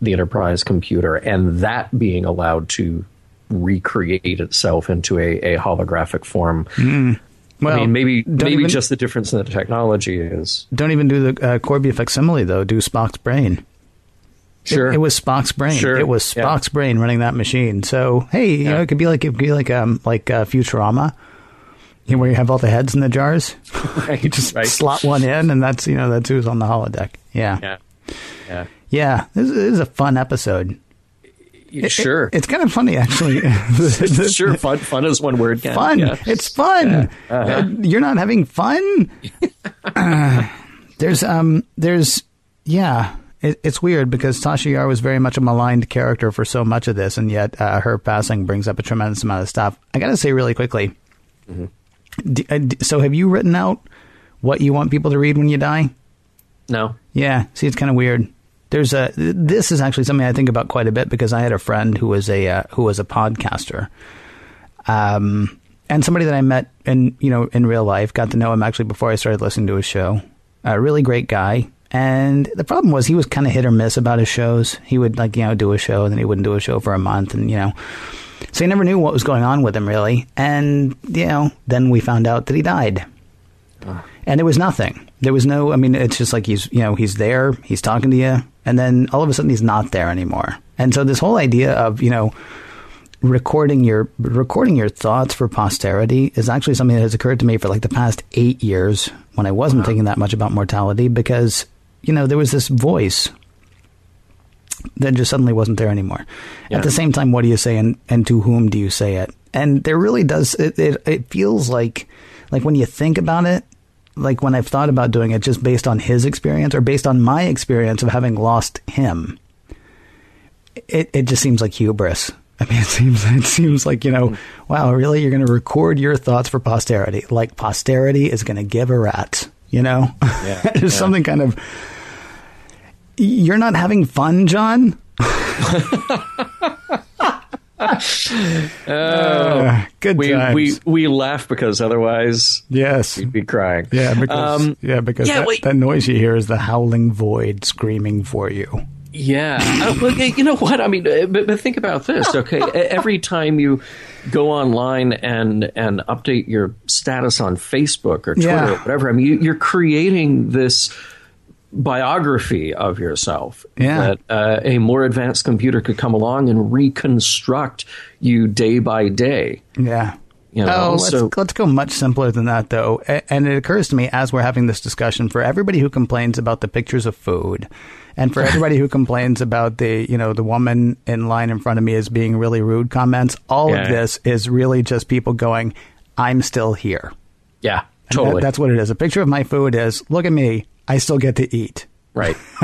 the enterprise computer and that being allowed to recreate itself into a, a holographic form. Mm. Well, I mean, maybe maybe even- just the difference in the technology is Don't even do the uh, Korby facsimile though. Do Spock's brain. sure. It, it was Spock's brain. Sure. It was Yeah. Spock's brain running that machine. So hey, you know, it could be like it could be like um like uh, Futurama, you know, where you have all the heads in the jars. right, You just right. slot one in, and that's you know that's who's on the holodeck. Yeah, yeah. Yeah. Yeah. This, this is a fun episode. It- sure. it's kind of funny actually. sure. Fun. Fun is one word. Ken. fun. Yeah. It's fun. Uh-huh. Uh, you're not having fun. Uh, there's um there's yeah. It, it's weird because Tasha Yar was very much a maligned character for so much of this, and yet uh, her passing brings up a tremendous amount of stuff. I got to say really quickly. Mm-hmm. D- uh, d- so, have you written out what you want people to read when you die? No. Yeah. See, it's kind of weird. There's a. This is actually something I think about quite a bit because I had a friend who was a uh, who was a podcaster, um, and somebody that I met in you know in real life. Got to know him actually before I started listening to his show. A really great guy. And the problem was he was kind of hit or miss about his shows. He would like you know do a show, and then he wouldn't do a show for a month, and you know. So you never knew what was going on with him really. And you know, then we found out that he died and there was nothing. There was no. I mean, it's just like he's you know he's there, he's talking to you, and then all of a sudden he's not there anymore. And so this whole idea of you know recording your recording your thoughts for posterity is actually something that has occurred to me for like the past eight years when I wasn't thinking that much about mortality because you know there was this voice that just suddenly wasn't there anymore. Yeah. At the same time, what do you say and, and to whom do you say it? And there really does it, it it feels like like when you think about it, like when I've thought about doing it just based on his experience or based on my experience of having lost him, it it just seems like hubris. I mean, it seems it seems like you know, wow, really, you're going to record your thoughts for posterity? Like posterity is going to give a rat, you know? Yeah, There's yeah. something kind of. You're not having fun, John. Uh, good We times. we we laugh because otherwise yes. we'd be crying. Yeah, because Um, yeah, because yeah, that, wait. that noise you hear is the howling void screaming for you. Yeah. Uh, well, you know what? I mean, uh, but, but think about this, okay? E- Every time you go online and and update your status on Facebook or Twitter Yeah. or whatever, I mean, you, you're creating this biography of yourself Yeah. that uh, a more advanced computer could come along and reconstruct you day by day. Yeah. You know, oh, let's, so- let's go much simpler than that, though. And it occurs to me as we're having this discussion for everybody who complains about the pictures of food, and for everybody who complains about the, you know, the woman in line in front of me as being really rude comments. All of this is really just people going, "I'm still here." Yeah, And totally. that- that's what it is. A picture of my food is, look at me, I still get to eat. Right.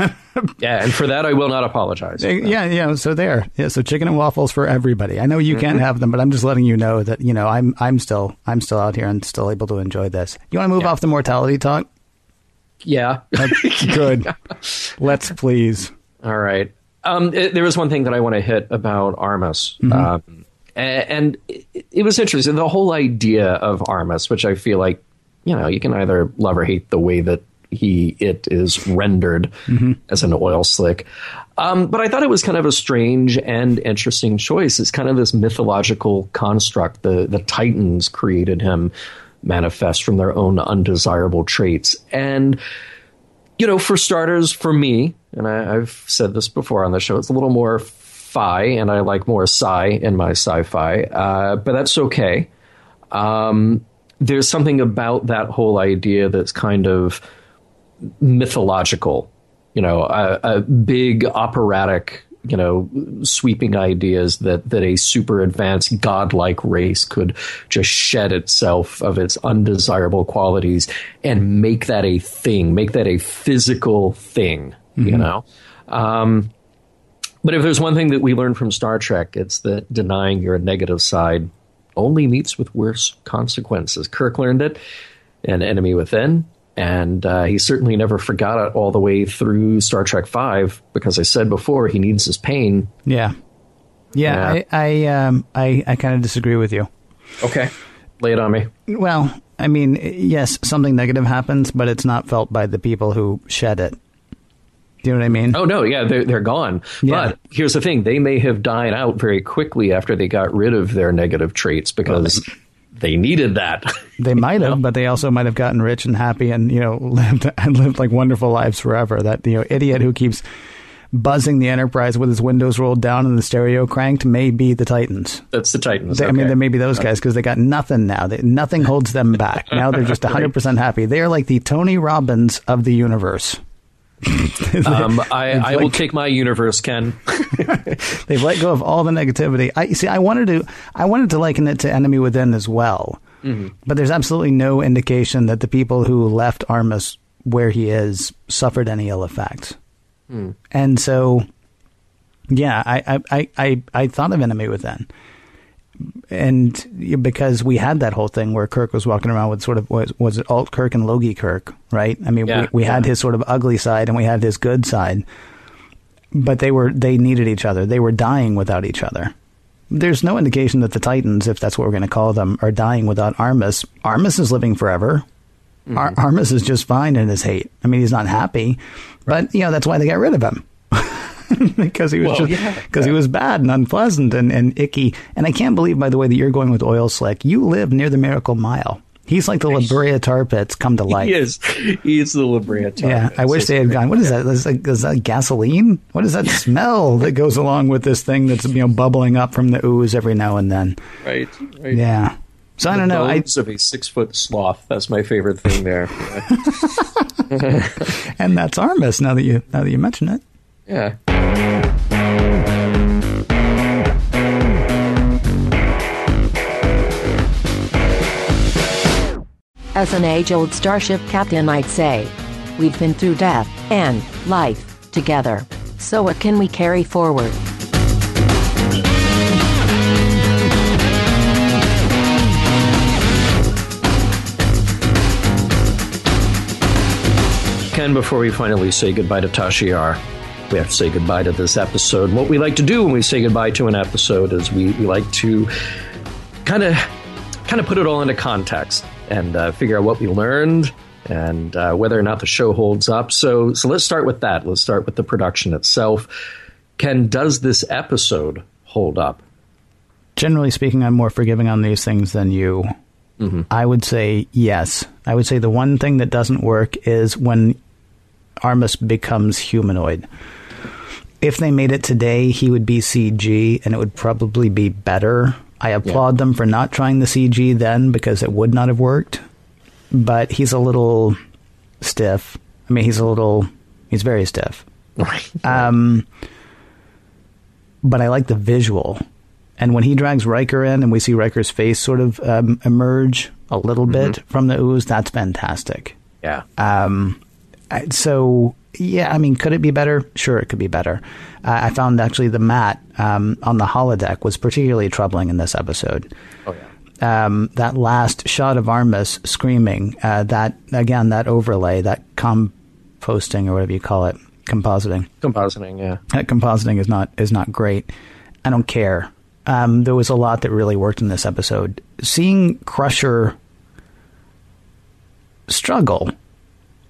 yeah, and for that I will not apologize. Yeah, yeah. So there. Yeah. So chicken and waffles for everybody. I know you can't have them, but I'm just letting you know that you know I'm I'm still I'm still out here and still able to enjoy this. You want to move off the mortality talk? Yeah. Good. Let's please. All right. Um, it, there was one thing that I want to hit about Armus. Um, a- and it, it was interesting. The whole idea of Armus, which I feel like, you know, you can either love or hate the way that he it is rendered as an oil slick. Um, but I thought it was kind of a strange and interesting choice. It's kind of this mythological construct. The the Titans created him manifest from their own undesirable traits. And you know, for starters, for me, and I, I've said this before on the show, it's a little more fi, and I like more sci in my sci-fi, uh, but that's okay. Um, there's something about that whole idea that's kind of mythological, you know, a, a big operatic, you know, sweeping ideas that that a super advanced godlike race could just shed itself of its undesirable qualities and make that a thing, make that a physical thing, you know. Um, but if there's one thing that we learned from Star Trek, it's that denying your negative side only meets with worse consequences. Kirk learned it in Enemy Within, and uh, he certainly never forgot it all the way through Star Trek Five. Because I said before, he needs his pain. Yeah. Yeah. Yeah. I I um I I kind of disagree with you. Okay, lay it on me. Well, I mean, yes, something negative happens, but it's not felt by the people who shed it. Do you know what I mean? Oh no, yeah, they're they're gone. Yeah. But here's the thing: they may have died out very quickly after they got rid of their negative traits because they needed that. They might have, but they also might have gotten rich and happy and you know lived and lived like wonderful lives forever. That you know idiot who keeps buzzing the Enterprise with his windows rolled down and the stereo cranked may be the Titans. That's the Titans. They- I mean, okay. there may be those guys because they got nothing now. They, nothing holds them back. Now they're just 100% happy. They are like the Tony Robbins of the universe. Um, I, I will take my universe, Ken. They've let go of all the negativity. I see. I wanted to. I wanted to liken it to Enemy Within as well, but there's absolutely no indication that the people who left Armus where he is suffered any ill effects. And so, yeah, I, I, I, I, I thought of Enemy Within. And because we had that whole thing where Kirk was walking around with sort of was was it Alt Kirk and Logie Kirk, right? I mean, Yeah, we, we had his sort of ugly side and we had his good side but they were they needed each other. They were dying without each other. There's no indication that the Titans, if that's what we're going to call them, are dying without Armus. Armus is living forever. Mm-hmm. Ar- Armus is just fine in his hate. I mean, he's not happy, but you know that's why they got rid of him because he was Well, just yeah, because he was bad and unpleasant and, and icky. And I can't believe, by the way, that you're going with Oil Slick. You live near the Miracle Mile. He's like the La Brea tar pits come to life. He is. He is the La Brea tar Yeah. I wish they had gone. What is that? Is that, is that gasoline? What is that smell that goes along with this thing that's you know bubbling up from the ooze every now and then? Right. right. Yeah. So I don't know. I, of a six foot sloth. That's my favorite thing there. and that's Armus. Now that you now that you mention it. Yeah. As an age old starship captain, I'd say, we've been through death and life together. So, what can we carry forward? Ken, before we finally say goodbye to Tasha Yar, we have to say goodbye to this episode. What we like to do when we say goodbye to an episode is we, we like to kind of kind of put it all into context and uh, figure out what we learned and uh, whether or not the show holds up. So so let's start with that. Let's start with the production itself. Ken, does this episode hold up? Generally speaking, I'm more forgiving on these things than you. I would say yes. I would say the one thing that doesn't work is when Armus becomes humanoid. If they made it today, he would be CG and it would probably be better. I applaud them for not trying the CG then because it would not have worked. But he's a little stiff. I mean, he's a little, he's very stiff. Right. Um, but I like the visual. And when he drags Riker in and we see Riker's face sort of um, emerge a little bit from the ooze, that's fantastic. Yeah. Um, so yeah, I mean, could it be better? Sure, it could be better. Uh, I found actually the mat um, on the holodeck was particularly troubling in this episode. Oh yeah. Um, that last shot of Armus screaming, uh, that again, that overlay, that composting or whatever you call it, compositing. Compositing, yeah. That compositing is not is not great. I don't care. Um, there was a lot that really worked in this episode. Seeing Crusher struggle.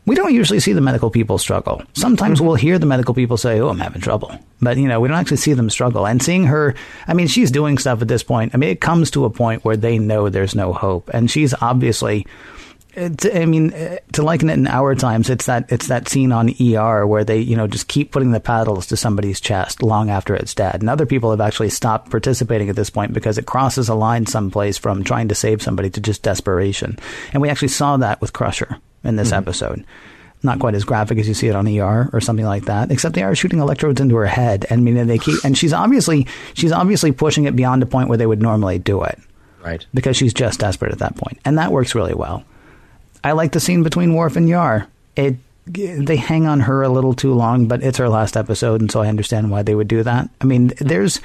We don't usually see the medical people struggle. Sometimes we'll hear the medical people say, "Oh, I'm having trouble," but you know, we don't actually see them struggle. And seeing her, I mean, she's doing stuff at this point. I mean, it comes to a point where they know there's no hope, and she's obviously. I mean, to liken it in our times, it's that it's that scene on ER where they, you know, just keep putting the paddles to somebody's chest long after it's dead. And other people have actually stopped participating at this point because it crosses a line someplace from trying to save somebody to just desperation. And we actually saw that with Crusher in this episode. Not quite as graphic as you see it on ER or something like that, except they are shooting electrodes into her head. And I mean, they keep, and she's obviously she's obviously pushing it beyond a point where they would normally do it Right. because she's just desperate at that point, and that works really well. I like the scene between Worf and Yar. It they hang on her a little too long, but it's her last episode, and so I understand why they would do that. I mean, there's,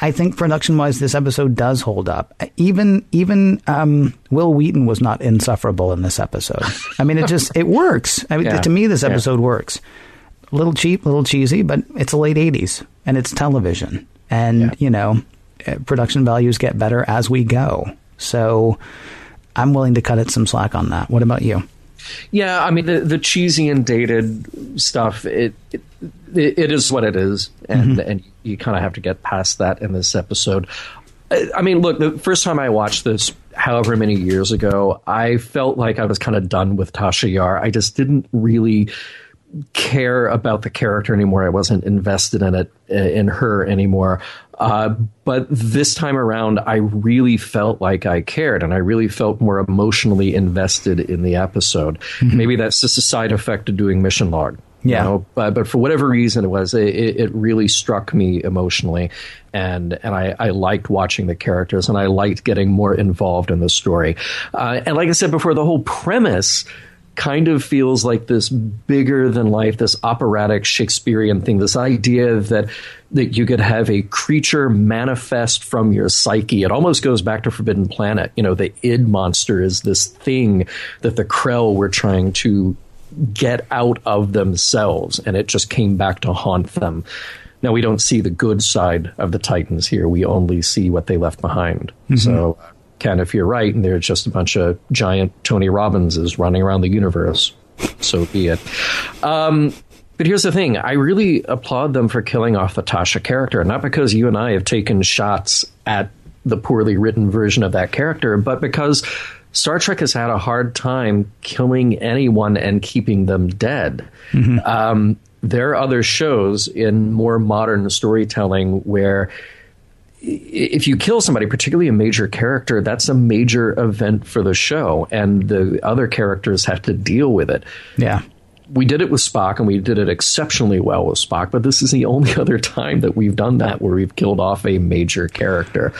I think production wise, this episode does hold up. Even even um, Wil Wheaton was not insufferable in this episode. I mean, it just it works. I mean, Yeah. to me, this Yeah. episode works. A little cheap, a little cheesy, but it's the late '80s and it's television, and Yeah. you know, uh, production values get better as we go. So. I'm willing to cut it some slack on that. What about you? Yeah, I mean the the cheesy and dated stuff. It it, it is what it is, and mm-hmm. and you kind of have to get past that in this episode. I I mean, look, the first time I watched this, however many years ago, I felt like I was kind of done with Tasha Yar. I just didn't really care about the character anymore. I wasn't invested in it in her anymore. Uh, but this time around, I really felt like I cared, and I really felt more emotionally invested in the episode. Maybe that's just a side effect of doing mission log. you Yeah. know? but but for whatever reason it was, it, it it really struck me emotionally, and and I, I liked watching the characters, and I liked getting more involved in the story. Uh, and like I said before, the whole premise kind of feels like this bigger than life, this operatic Shakespearean thing, this idea that that you could have a creature manifest from your psyche. It almost goes back to Forbidden Planet. You know, the id monster is this thing that the Krell were trying to get out of themselves, and it just came back to haunt them. Now we don't see the good side of the Titans here. We only see what they left behind. Mm-hmm. So, Ken, if you're right, and they're just a bunch of giant Tony Robbinses running around the universe, so be it. Um, but here's the thing: I really applaud them for killing off the Tasha character, not because you and I have taken shots at the poorly written version of that character, but because Star Trek has had a hard time killing anyone and keeping them dead. Um, there are other shows in more modern storytelling where if you kill somebody, particularly a major character, that's a major event for the show, and the other characters have to deal with it. Yeah. We did it with Spock, and we did it exceptionally well with Spock, but this is the only other time that we've done that where we've killed off a major character.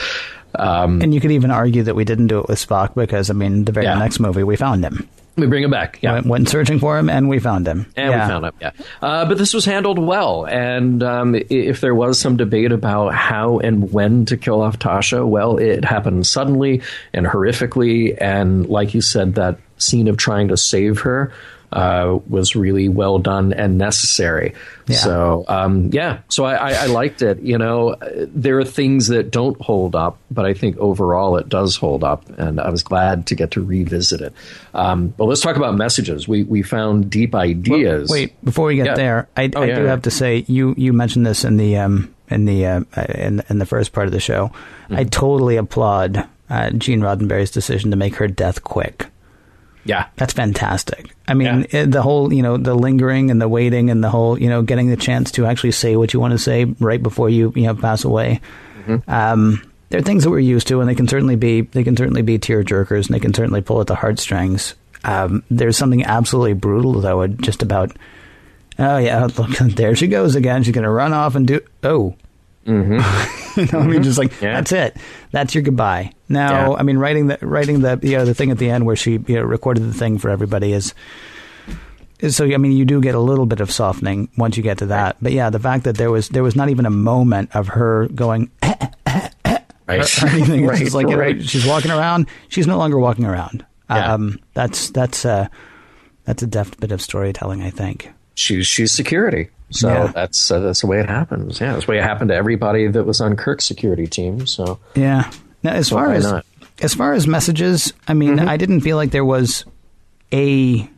Um, And you could even argue that we didn't do it with Spock because, I mean, the very Yeah. next movie we found him. We bring him back. Yeah. Went, went searching for him and we found him. And Yeah. we found him, yeah. Uh, but this was handled well. And um, if there was some debate about how and when to kill off Tasha, well, it happened suddenly and horrifically. And like you said, that scene of trying to save her uh, was really well done and necessary. Yeah. So, um, yeah, so I, I, I liked it. You know, Uh, there are things that don't hold up, but I think overall it does hold up. And I was glad to get to revisit it. Um, but let's talk about messages. We, we found deep ideas. Wait, before we get Yeah. there, I, Oh, I yeah, do have to say you you mentioned this in the um in the uh, in in the first part of the show. Mm-hmm. I totally applaud uh, Gene Roddenberry's decision to make her death quick. Yeah. That's fantastic. I mean, it, the whole, you know, the lingering and the waiting and the whole, you know, getting the chance to actually say what you want to say right before you, you know, pass away. Um, they're things that we're used to, and they can certainly be, they can certainly be tear jerkers, and they can certainly pull at the heartstrings. Um, there's something absolutely brutal, though, just about. Oh yeah, look, there she goes again. She's going to run off and do. Oh, you know, I mean, just like Yeah. that's it. That's your goodbye. Now, Yeah. I mean, writing the writing the you know the thing at the end where she you know recorded the thing for everybody is so I mean, you do get a little bit of softening once you get to that. But yeah, the fact that there was there was not even a moment of her going Right. or anything. Right. like right. she's walking around. She's no longer walking around. Yeah. Um, that's that's uh, that's a deft bit of storytelling, I think. she's she's security. So Yeah. that's uh, that's the way it happens. Yeah, that's the way it happened to everybody that was on Kirk's security team. So Yeah. Now, as So far as not? as far as messages, I mean, I didn't feel like there was a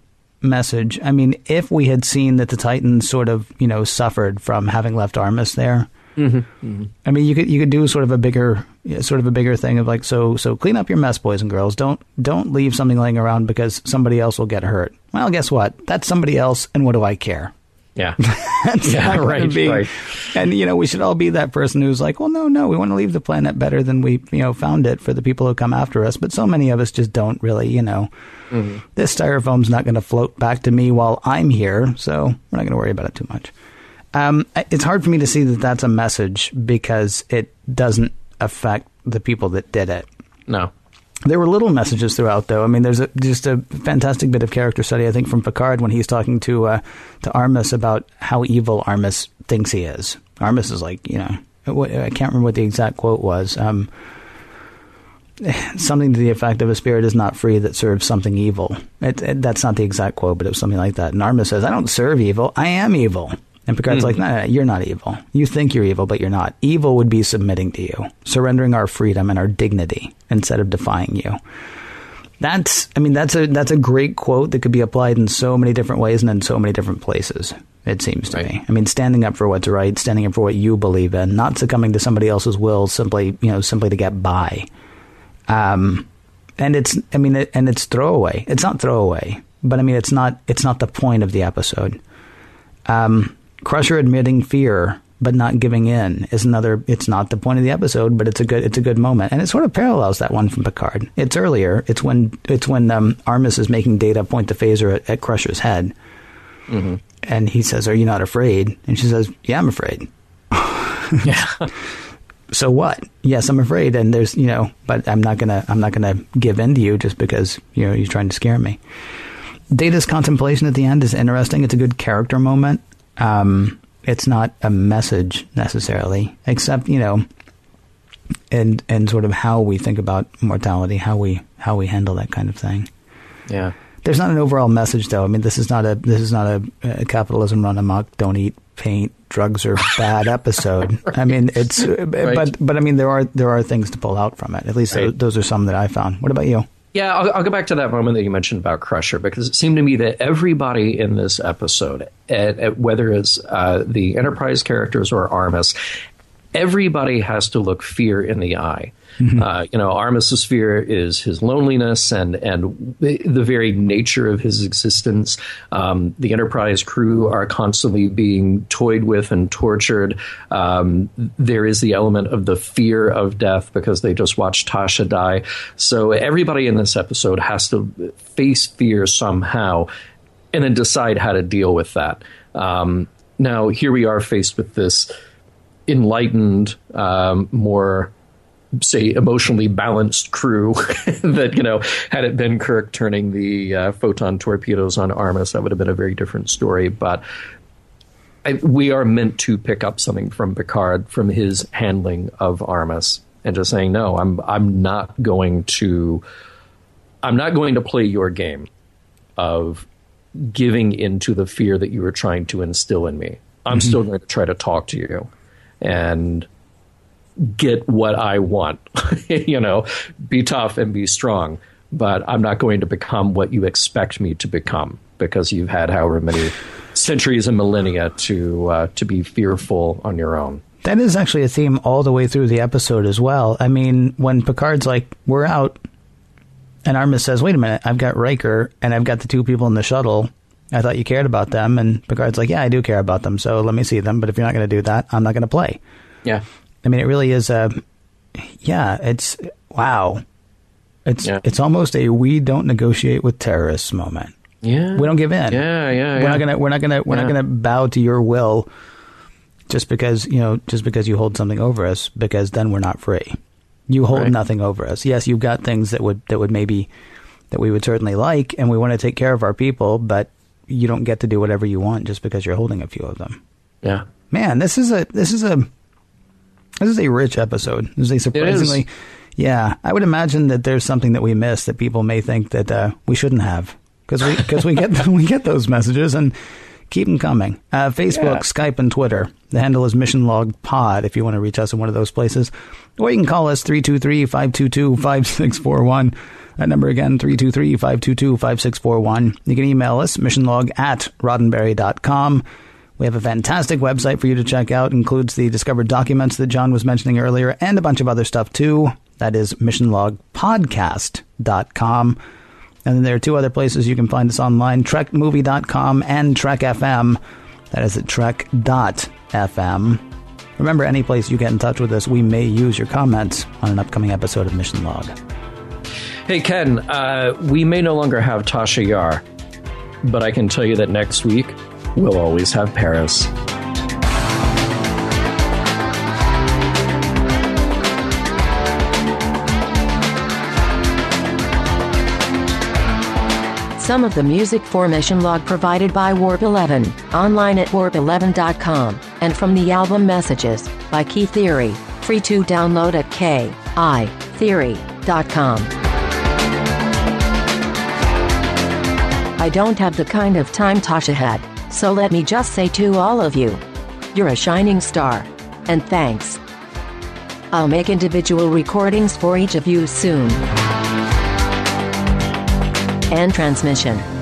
message. I mean, if we had seen that the Titans sort of, you know, suffered from having left Armus there, I mean, you could you could do sort of a bigger sort of a bigger thing of like so so clean up your mess, boys and girls. Don't don't leave something laying around because somebody else will get hurt. Well, guess what? That's somebody else, and what do I care? Yeah, That's Yeah, right, be- right. And you know, we should all be that person who's like, well, no, no, we want to leave the planet better than we, you know, found it for the people who come after us. But so many of us just don't really, you know. Mm-hmm. This styrofoam's not going to float back to me while I'm here, so we're not going to worry about it too much. Um, it's hard for me to see that that's a message because it doesn't affect the people that did it. no, There were little messages throughout, though. I mean, there's a, just a fantastic bit of character study, I think, from Picard when he's talking to uh, to Armus about how evil Armus thinks he is. Armus is like, you know, I can't remember what the exact quote was. Um, something to the effect of a spirit is not free that serves something evil. It, it, that's not the exact quote, but it was something like that. And Armus says, I don't serve evil, I am evil. And Picard's like, no, no, no, you're not evil. You think you're evil, but you're not. Evil would be submitting to you, surrendering our freedom and our dignity instead of defying you. That's, I mean, that's a that's a great quote that could be applied in so many different ways and in so many different places. It seems to Right. me. I mean, standing up for what's right, standing up for what you believe in, not succumbing to somebody else's will simply, you know, simply to get by. Um, and it's, I mean, it, and it's throwaway. It's not throwaway, but I mean, it's not, it's not the point of the episode. Um, Crusher admitting fear but not giving in is another. It's not the point of the episode, but it's a good, it's a good moment, and it sort of parallels that one from Picard. It's earlier. It's when, it's when um, Armus is making Data point the phaser at, at Crusher's head, and he says, "Are you not afraid?" And she says, "Yeah, I'm afraid." yeah, so what? Yes, I'm afraid, and there's you know, but I'm not gonna I'm not gonna give in to you just because you know you're trying to scare me. Data's contemplation at the end is interesting. It's a good character moment. Um, it's not a message necessarily, except you know, and and sort of how we think about mortality, how we how we handle that kind of thing. yeah. There's not an overall message, though. I mean, this is not a this is not a, a capitalism run amok. Don't eat paint. Drugs are bad episode. I mean, it's but but I mean there are there are things to pull out from it. At least Right. those, those are some that I found. What about you? Yeah, I'll, I'll go back to that moment that you mentioned about Crusher because it seemed to me that everybody in this episode, at, at whether it's uh, the Enterprise characters or Armus, everybody has to look fear in the eye. Uh, you know, Armus's fear is his loneliness and and the, the very nature of his existence. Um, the Enterprise crew are constantly being toyed with and tortured. Um, there is the element of the fear of death because they just watched Tasha die. So everybody in this episode has to face fear somehow and then decide how to deal with that. Um, now, here we are faced with this enlightened, um, more say emotionally balanced crew that you know had it been Kirk turning the uh, photon torpedoes on Armus that would have been a very different story. But I, we are meant to pick up something from Picard from his handling of Armus and just saying no I'm I'm not going to I'm not going to play your game of giving into the fear that you were trying to instill in me. I'm still going to try to talk to you. And get what I want. you know, be tough and be strong, but I'm not going to become what you expect me to become because you've had however many centuries and millennia to uh, to be fearful on your own. That is actually a theme all the way through the episode as well. I mean, when Picard's like, "We're out," and Armus says, "Wait a minute, I've got Riker and I've got the two people in the shuttle. I thought you cared about them." And Picard's like, "Yeah, I do care about them. So let me see them. But if you're not going to do that, I'm not going to play." Yeah. I mean, it really is a, yeah, it's wow, it's Yeah. it's almost a we don't negotiate with terrorists moment. Yeah. We don't give in. Yeah, yeah, We're yeah. not gonna we're not gonna we're not gonna bow to your will just because you know just because you hold something over us because then we're not free. You hold Right. nothing over us. Yes, you've got things that would that would maybe that we would certainly like, and we want to take care of our people, but you don't get to do whatever you want just because you're holding a few of them. Yeah. Man, this is a this is a this is a rich episode. This is a surprisingly, yeah. I would imagine that there's something that we missed that people may think that uh, we shouldn't have because we because we get we get those messages and keep them coming. Uh, Facebook, Yeah. Skype, and Twitter. The handle is Mission Log Pod if you want to reach us in one of those places, or you can call us 323-522-5641. That number again, 323-522-5641. You can email us, missionlog at roddenberry.com. We have a fantastic website for you to check out. Includes the discovered documents that John was mentioning earlier and a bunch of other stuff too. That is missionlogpodcast.com. And then there are two other places you can find us online, trekmovie.com and Trek FM. That is at trek.fm. Remember, any place you get in touch with us, we may use your comments on an upcoming episode of Mission Log. Hey, Ken, uh, we may no longer have Tasha Yar, but I can tell you that next week we'll always have Paris. Some of the music for Mission Log provided by Warp 11, online at warp11.com, and from the album Messages by Ki:Theory, free to download at kitheory.com. I don't have the kind of time Tasha had, so let me just say to all of you, you're a shining star. And thanks. I'll make individual recordings for each of you soon. And transmission.